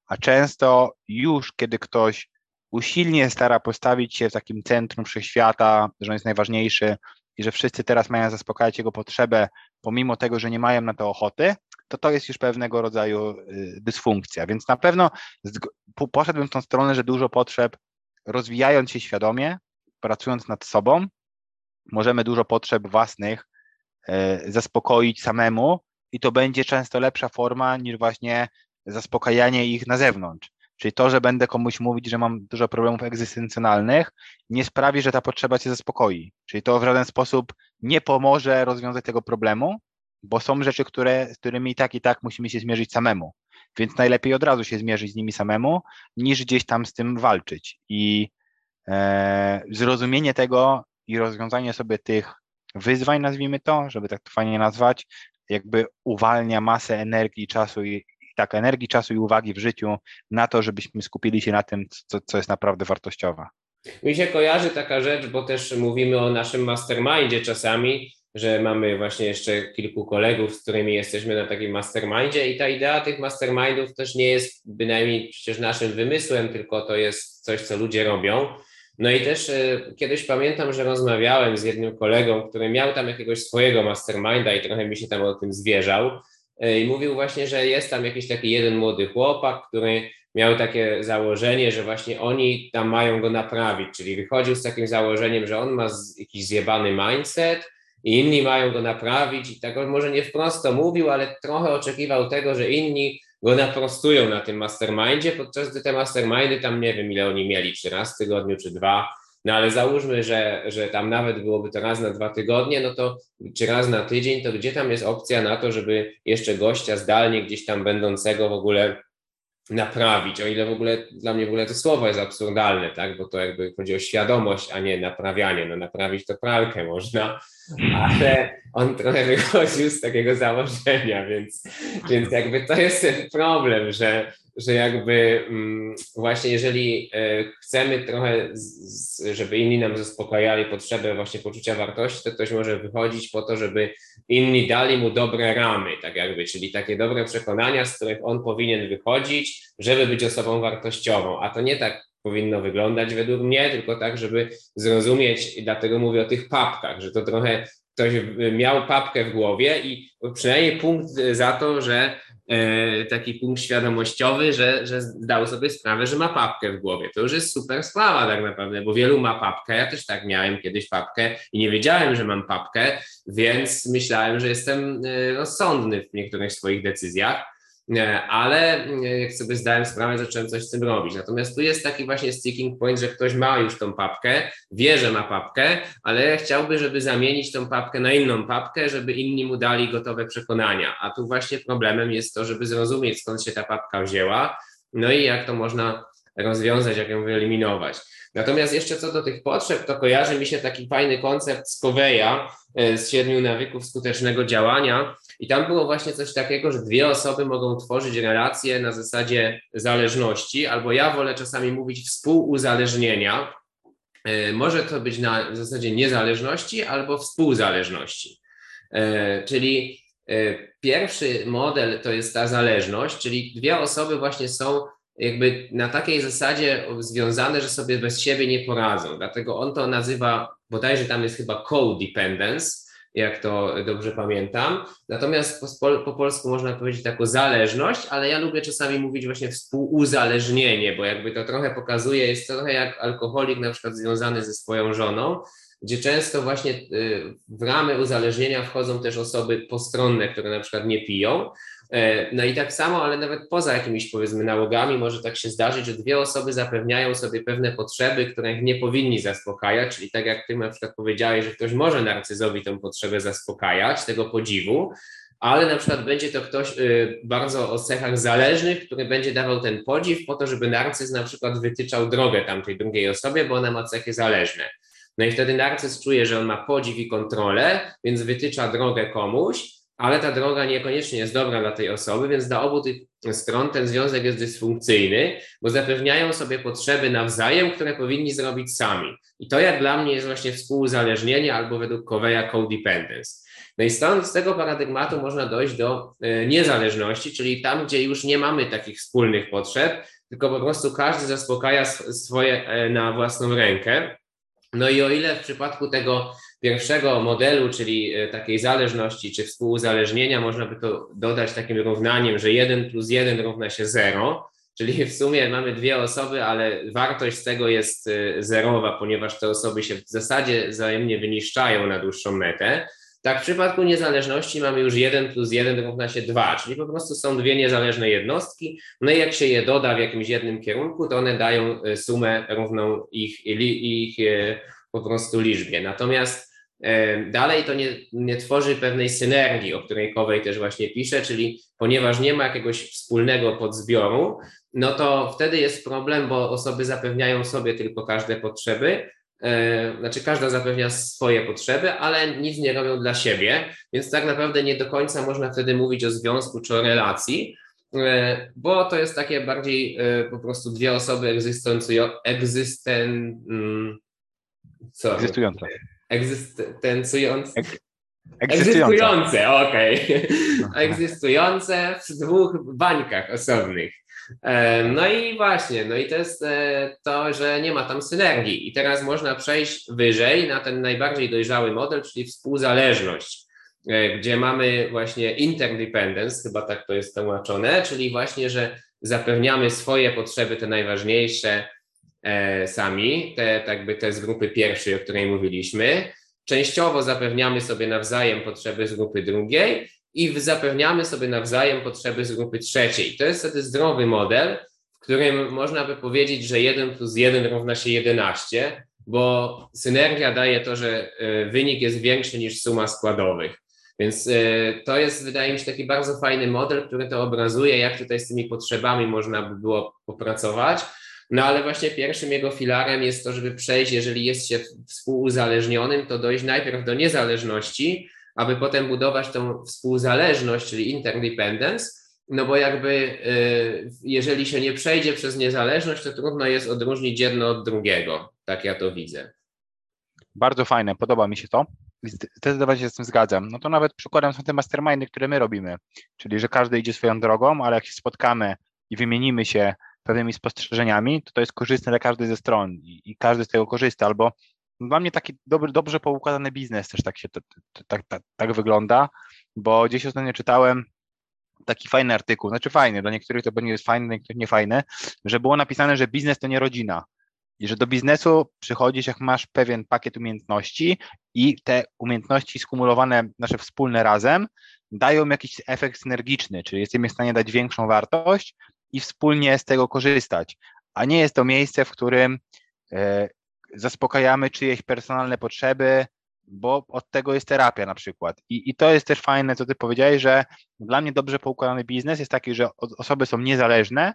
A często już, kiedy ktoś usilnie stara postawić się w takim centrum wszechświata, że on jest najważniejszy i że wszyscy teraz mają zaspokajać jego potrzebę, pomimo tego, że nie mają na to ochoty, to to jest już pewnego rodzaju y, dysfunkcja. Więc na pewno poszedłbym w tą stronę, że dużo potrzeb, rozwijając się świadomie, pracując nad sobą, możemy dużo potrzeb własnych zaspokoić samemu i to będzie często lepsza forma niż właśnie zaspokajanie ich na zewnątrz. Czyli to, że będę komuś mówić, że mam dużo problemów egzystencjonalnych, nie sprawi, że ta potrzeba cię zaspokoi. Czyli to w żaden sposób nie pomoże rozwiązać tego problemu, bo są rzeczy, które, z którymi i tak i tak musimy się zmierzyć samemu. Więc najlepiej od razu się zmierzyć z nimi samemu, niż gdzieś tam z tym walczyć. I e, zrozumienie tego i rozwiązanie sobie tych wyzwań, nazwijmy to, żeby tak to fajnie nazwać, jakby uwalnia masę energii, czasu i, tak, energii, czasu i uwagi w życiu na to, żebyśmy skupili się na tym, co, co jest naprawdę wartościowe. Mi się kojarzy taka rzecz, bo też mówimy o naszym mastermindzie czasami, że mamy właśnie jeszcze kilku kolegów, z którymi jesteśmy na takim mastermindzie i ta idea tych mastermindów też nie jest bynajmniej przecież naszym wymysłem, tylko to jest coś, co ludzie robią. No i też e, kiedyś pamiętam, że rozmawiałem z jednym kolegą, który miał tam jakiegoś swojego masterminda i trochę mi się tam o tym zwierzał e, i mówił właśnie, że jest tam jakiś taki jeden młody chłopak, który miał takie założenie, że właśnie oni tam mają go naprawić, czyli wychodził z takim założeniem, że on ma jakiś zjebany mindset, i inni mają go naprawić i tak może nie wprost to mówił, ale trochę oczekiwał tego, że inni go naprostują na tym mastermindzie, podczas gdy te mastermindy tam nie wiem ile oni mieli, czy raz w tygodniu, czy dwa, no ale załóżmy, że, że tam nawet byłoby to raz na dwa tygodnie, no to czy raz na tydzień, to gdzie tam jest opcja na to, żeby jeszcze gościa zdalnie gdzieś tam będącego w ogóle naprawić, o ile w ogóle dla mnie w ogóle to słowo jest absurdalne, tak, bo to jakby chodzi o świadomość, a nie naprawianie, no naprawić to pralkę można, ale on trochę wychodził z takiego założenia, więc, więc jakby to jest ten problem, że, że jakby mm, właśnie jeżeli e, chcemy trochę, żeby inni nam zaspokajali potrzebę właśnie poczucia wartości, to ktoś może wychodzić po to, żeby inni dali mu dobre ramy, tak jakby, czyli takie dobre przekonania, z których on powinien wychodzić, żeby być osobą wartościową, a to nie tak powinno wyglądać według mnie, tylko tak, żeby zrozumieć, i dlatego mówię o tych papkach, że to trochę ktoś miał papkę w głowie i przynajmniej punkt za to, że taki punkt świadomościowy, że, że zdał sobie sprawę, że ma papkę w głowie. To już jest super sprawa tak naprawdę, bo wielu ma papkę. Ja też tak miałem kiedyś papkę i nie wiedziałem, że mam papkę, więc myślałem, że jestem e, rozsądny w niektórych swoich decyzjach ale e, jak sobie zdałem sprawę, zacząłem coś z tym robić. Natomiast tu jest taki właśnie sticking point, że ktoś ma już tą papkę, wie, że ma papkę, ale chciałby, żeby zamienić tą papkę na inną papkę, żeby inni mu dali gotowe przekonania. A tu właśnie problemem jest to, żeby zrozumieć, skąd się ta papka wzięła, no i jak to można rozwiązać, jak ją wyeliminować. Natomiast jeszcze co do tych potrzeb, to kojarzy mi się taki fajny koncept z Coveya, e, z siedmiu nawyków skutecznego działania, i tam było właśnie coś takiego, że dwie osoby mogą tworzyć relacje na zasadzie zależności, albo ja wolę czasami mówić współuzależnienia. E, może to być na zasadzie niezależności albo współzależności. E, czyli e, pierwszy model to jest ta zależność, czyli dwie osoby właśnie są jakby na takiej zasadzie związane, że sobie bez siebie nie poradzą. Dlatego on to nazywa, bodajże tam jest chyba co-dependence, jak to dobrze pamiętam. Natomiast po, po, polsku można powiedzieć taką zależność, ale ja lubię czasami mówić właśnie współuzależnienie, bo jakby to trochę pokazuje, jest trochę jak alkoholik na przykład związany ze swoją żoną, gdzie często właśnie y, w ramy uzależnienia wchodzą też osoby postronne, które na przykład nie piją, no i tak samo, ale nawet poza jakimiś powiedzmy nałogami może tak się zdarzyć, że dwie osoby zapewniają sobie pewne potrzeby, których nie powinni zaspokajać, czyli tak jak ty na przykład powiedziałeś, że ktoś może narcyzowi tę potrzebę zaspokajać, tego podziwu, ale na przykład będzie to ktoś y, bardzo o cechach zależnych, który będzie dawał ten podziw po to, żeby narcyz na przykład wytyczał drogę tamtej drugiej osobie, bo ona ma cechy zależne. No i wtedy narcyz czuje, że on ma podziw i kontrolę, więc wytycza drogę komuś, ale ta droga niekoniecznie jest dobra dla tej osoby, więc dla obu tych stron ten związek jest dysfunkcyjny, bo zapewniają sobie potrzeby nawzajem, które powinni zrobić sami. I to jak dla mnie jest właśnie współuzależnienie albo według Coveya codependence. No i stąd z tego paradygmatu można dojść do e, niezależności, czyli tam, gdzie już nie mamy takich wspólnych potrzeb, tylko po prostu każdy zaspokaja swoje e, na własną rękę. No i o ile w przypadku tego pierwszego modelu, czyli e, takiej zależności czy współuzależnienia, można by to dodać takim równaniem, że 1 plus 1 równa się 0, czyli w sumie mamy dwie osoby, ale wartość z tego jest e, zerowa, ponieważ te osoby się w zasadzie wzajemnie wyniszczają na dłuższą metę. Tak, w przypadku niezależności mamy już 1 plus 1 równa się 2, czyli po prostu są dwie niezależne jednostki, no i jak się je doda w jakimś jednym kierunku, to one dają e, sumę równą ich, ich po prostu liczbie. Natomiast Dalej to nie, nie tworzy pewnej synergii, o której Kowej też właśnie pisze, czyli ponieważ nie ma jakiegoś wspólnego podzbioru, no to wtedy jest problem, bo osoby zapewniają sobie tylko każde potrzeby, znaczy każda zapewnia swoje potrzeby, ale nic nie robią dla siebie, więc tak naprawdę nie do końca można wtedy mówić o związku czy o relacji, e, bo to jest takie bardziej e, po prostu dwie osoby egzystencjo, egzysten, mm, co? egzystujące egzystencjujące. Egzystujące, okej. Okay. [LAUGHS] Egzystujące w dwóch bańkach osobnych. No i właśnie, no i to jest e, to, że nie ma tam synergii. I teraz można przejść wyżej na ten najbardziej dojrzały model, czyli współzależność, e, gdzie mamy właśnie interdependence, chyba tak to jest tłumaczone, czyli właśnie, że zapewniamy swoje potrzeby, te najważniejsze, E, sami, te, tak by te z grupy pierwszej, o której mówiliśmy. Częściowo zapewniamy sobie nawzajem potrzeby z grupy drugiej i zapewniamy sobie nawzajem potrzeby z grupy trzeciej. To jest wtedy zdrowy model, w którym można by powiedzieć, że 1 plus 1 równa się 11, bo synergia daje to, że e, wynik jest większy niż suma składowych. Więc e, to jest, wydaje mi się, taki bardzo fajny model, który to obrazuje, jak tutaj z tymi potrzebami można by było popracować. No ale właśnie pierwszym jego filarem jest to, żeby przejść, jeżeli jest się współuzależnionym, to dojść najpierw do niezależności, aby potem budować tą współzależność, czyli interdependence, no bo jakby y, jeżeli się nie przejdzie przez niezależność, to trudno jest odróżnić jedno od drugiego. Tak ja to widzę. Bardzo fajne, podoba mi się to. Zdecydowanie się z tym zgadzam. No to nawet przykładem są te mastermindy, które my robimy, czyli że każdy idzie swoją drogą, ale jak się spotkamy i wymienimy się pewnymi spostrzeżeniami, to to jest korzystne dla każdej ze stron i, i każdy z tego korzysta, albo dla mnie taki dobry, dobrze poukładany biznes też tak się to, to, tak, tak, tak wygląda, bo gdzieś ostatnio czytałem taki fajny artykuł, znaczy fajny, dla niektórych to będzie jest fajny, dla niektórych nie fajny, że było napisane, że biznes to nie rodzina i że do biznesu przychodzisz, jak masz pewien pakiet umiejętności i te umiejętności skumulowane, nasze wspólne razem, dają jakiś efekt synergiczny, czyli jesteśmy w stanie dać większą wartość i wspólnie z tego korzystać, a nie jest to miejsce, w którym e, zaspokajamy czyjeś personalne potrzeby, bo od tego jest terapia na przykład. I, I to jest też fajne, co ty powiedziałeś, że dla mnie dobrze poukładany biznes jest taki, że osoby są niezależne,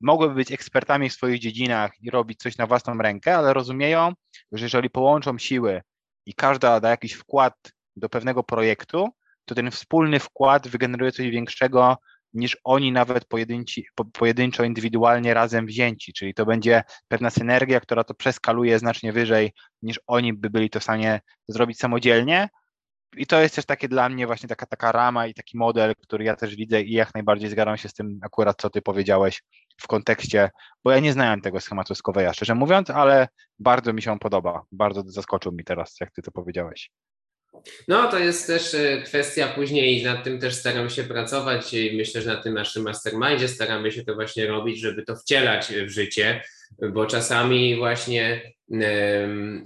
mogłyby być ekspertami w swoich dziedzinach i robić coś na własną rękę, ale rozumieją, że jeżeli połączą siły i każda da jakiś wkład do pewnego projektu, to ten wspólny wkład wygeneruje coś większego niż oni nawet pojedynczo, indywidualnie razem wzięci, czyli to będzie pewna synergia, która to przeskaluje znacznie wyżej niż oni by byli to w stanie zrobić samodzielnie. I to jest też takie dla mnie właśnie taka, taka rama i taki model, który ja też widzę i jak najbardziej zgadzam się z tym akurat, co ty powiedziałeś w kontekście, bo ja nie znałem tego schematu z Koweja, szczerze mówiąc, ale bardzo mi się on podoba. Bardzo zaskoczył mi teraz, jak ty to powiedziałeś. No, to jest też e, kwestia później, nad tym też staram się pracować i myślę, że na tym naszym mastermindzie staramy się to właśnie robić, żeby to wcielać w życie, bo czasami właśnie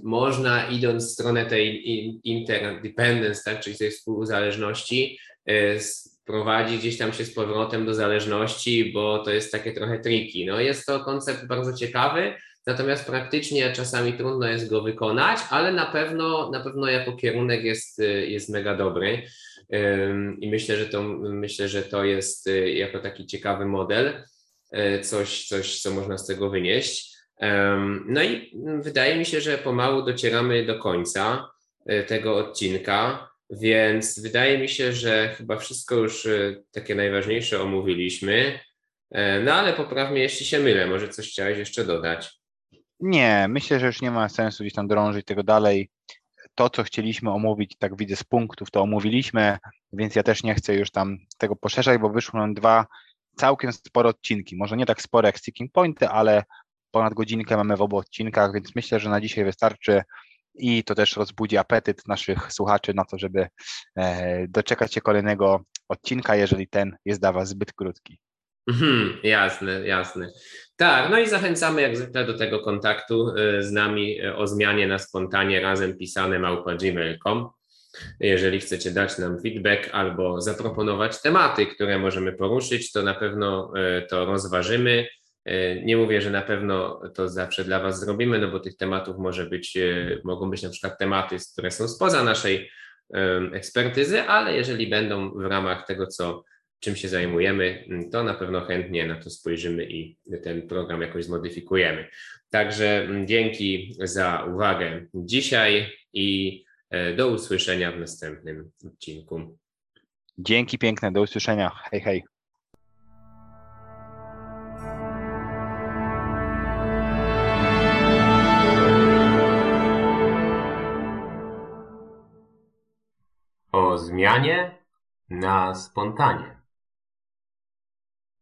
można idąc w stronę tej interdependence, tak, czyli tej współzależności, e, prowadzi gdzieś tam się z powrotem do zależności, bo to jest takie trochę triki. No, jest to koncept bardzo ciekawy, natomiast praktycznie czasami trudno jest go wykonać, ale na pewno, na pewno jako kierunek jest, jest mega dobry i myślę, że to, myślę, że to jest y, jako taki ciekawy model, y, coś, coś, co można z tego wynieść. No i wydaje mi się, że pomału docieramy do końca y, tego odcinka, więc wydaje mi się, że chyba wszystko już takie najważniejsze omówiliśmy. No ale poprawnie, jeśli się mylę, może coś chciałeś jeszcze dodać. Nie, myślę, że już nie ma sensu gdzieś tam drążyć tego dalej. To, co chcieliśmy omówić, tak widzę z punktów, to omówiliśmy, więc ja też nie chcę już tam tego poszerzać, bo wyszły nam dwa całkiem spore odcinki. Może nie tak spore jak Sticking Pointy, ale ponad godzinkę mamy w obu odcinkach, więc myślę, że na dzisiaj wystarczy i to też rozbudzi apetyt naszych słuchaczy na to, żeby e, doczekać się kolejnego odcinka, jeżeli ten jest dla Was zbyt krótki. Mhm, jasne, jasne. Tak, no i zachęcamy jak zwykle do tego kontaktu e, z nami e, o zmianie na spontanie razem pisane małpa.gmail.com. Jeżeli chcecie dać nam feedback albo zaproponować tematy, które możemy poruszyć, to na pewno to rozważymy. Nie mówię, że na pewno to zawsze dla Was zrobimy, no bo tych tematów może być, mogą być na przykład tematy, które są spoza naszej ekspertyzy, ale jeżeli będą w ramach tego, co, czym się zajmujemy, to na pewno chętnie na to spojrzymy i ten program jakoś zmodyfikujemy. Także dzięki za uwagę dzisiaj i e, do usłyszenia w następnym odcinku. Dzięki piękne, do usłyszenia. Hej, hej. o zmianie na spontanie.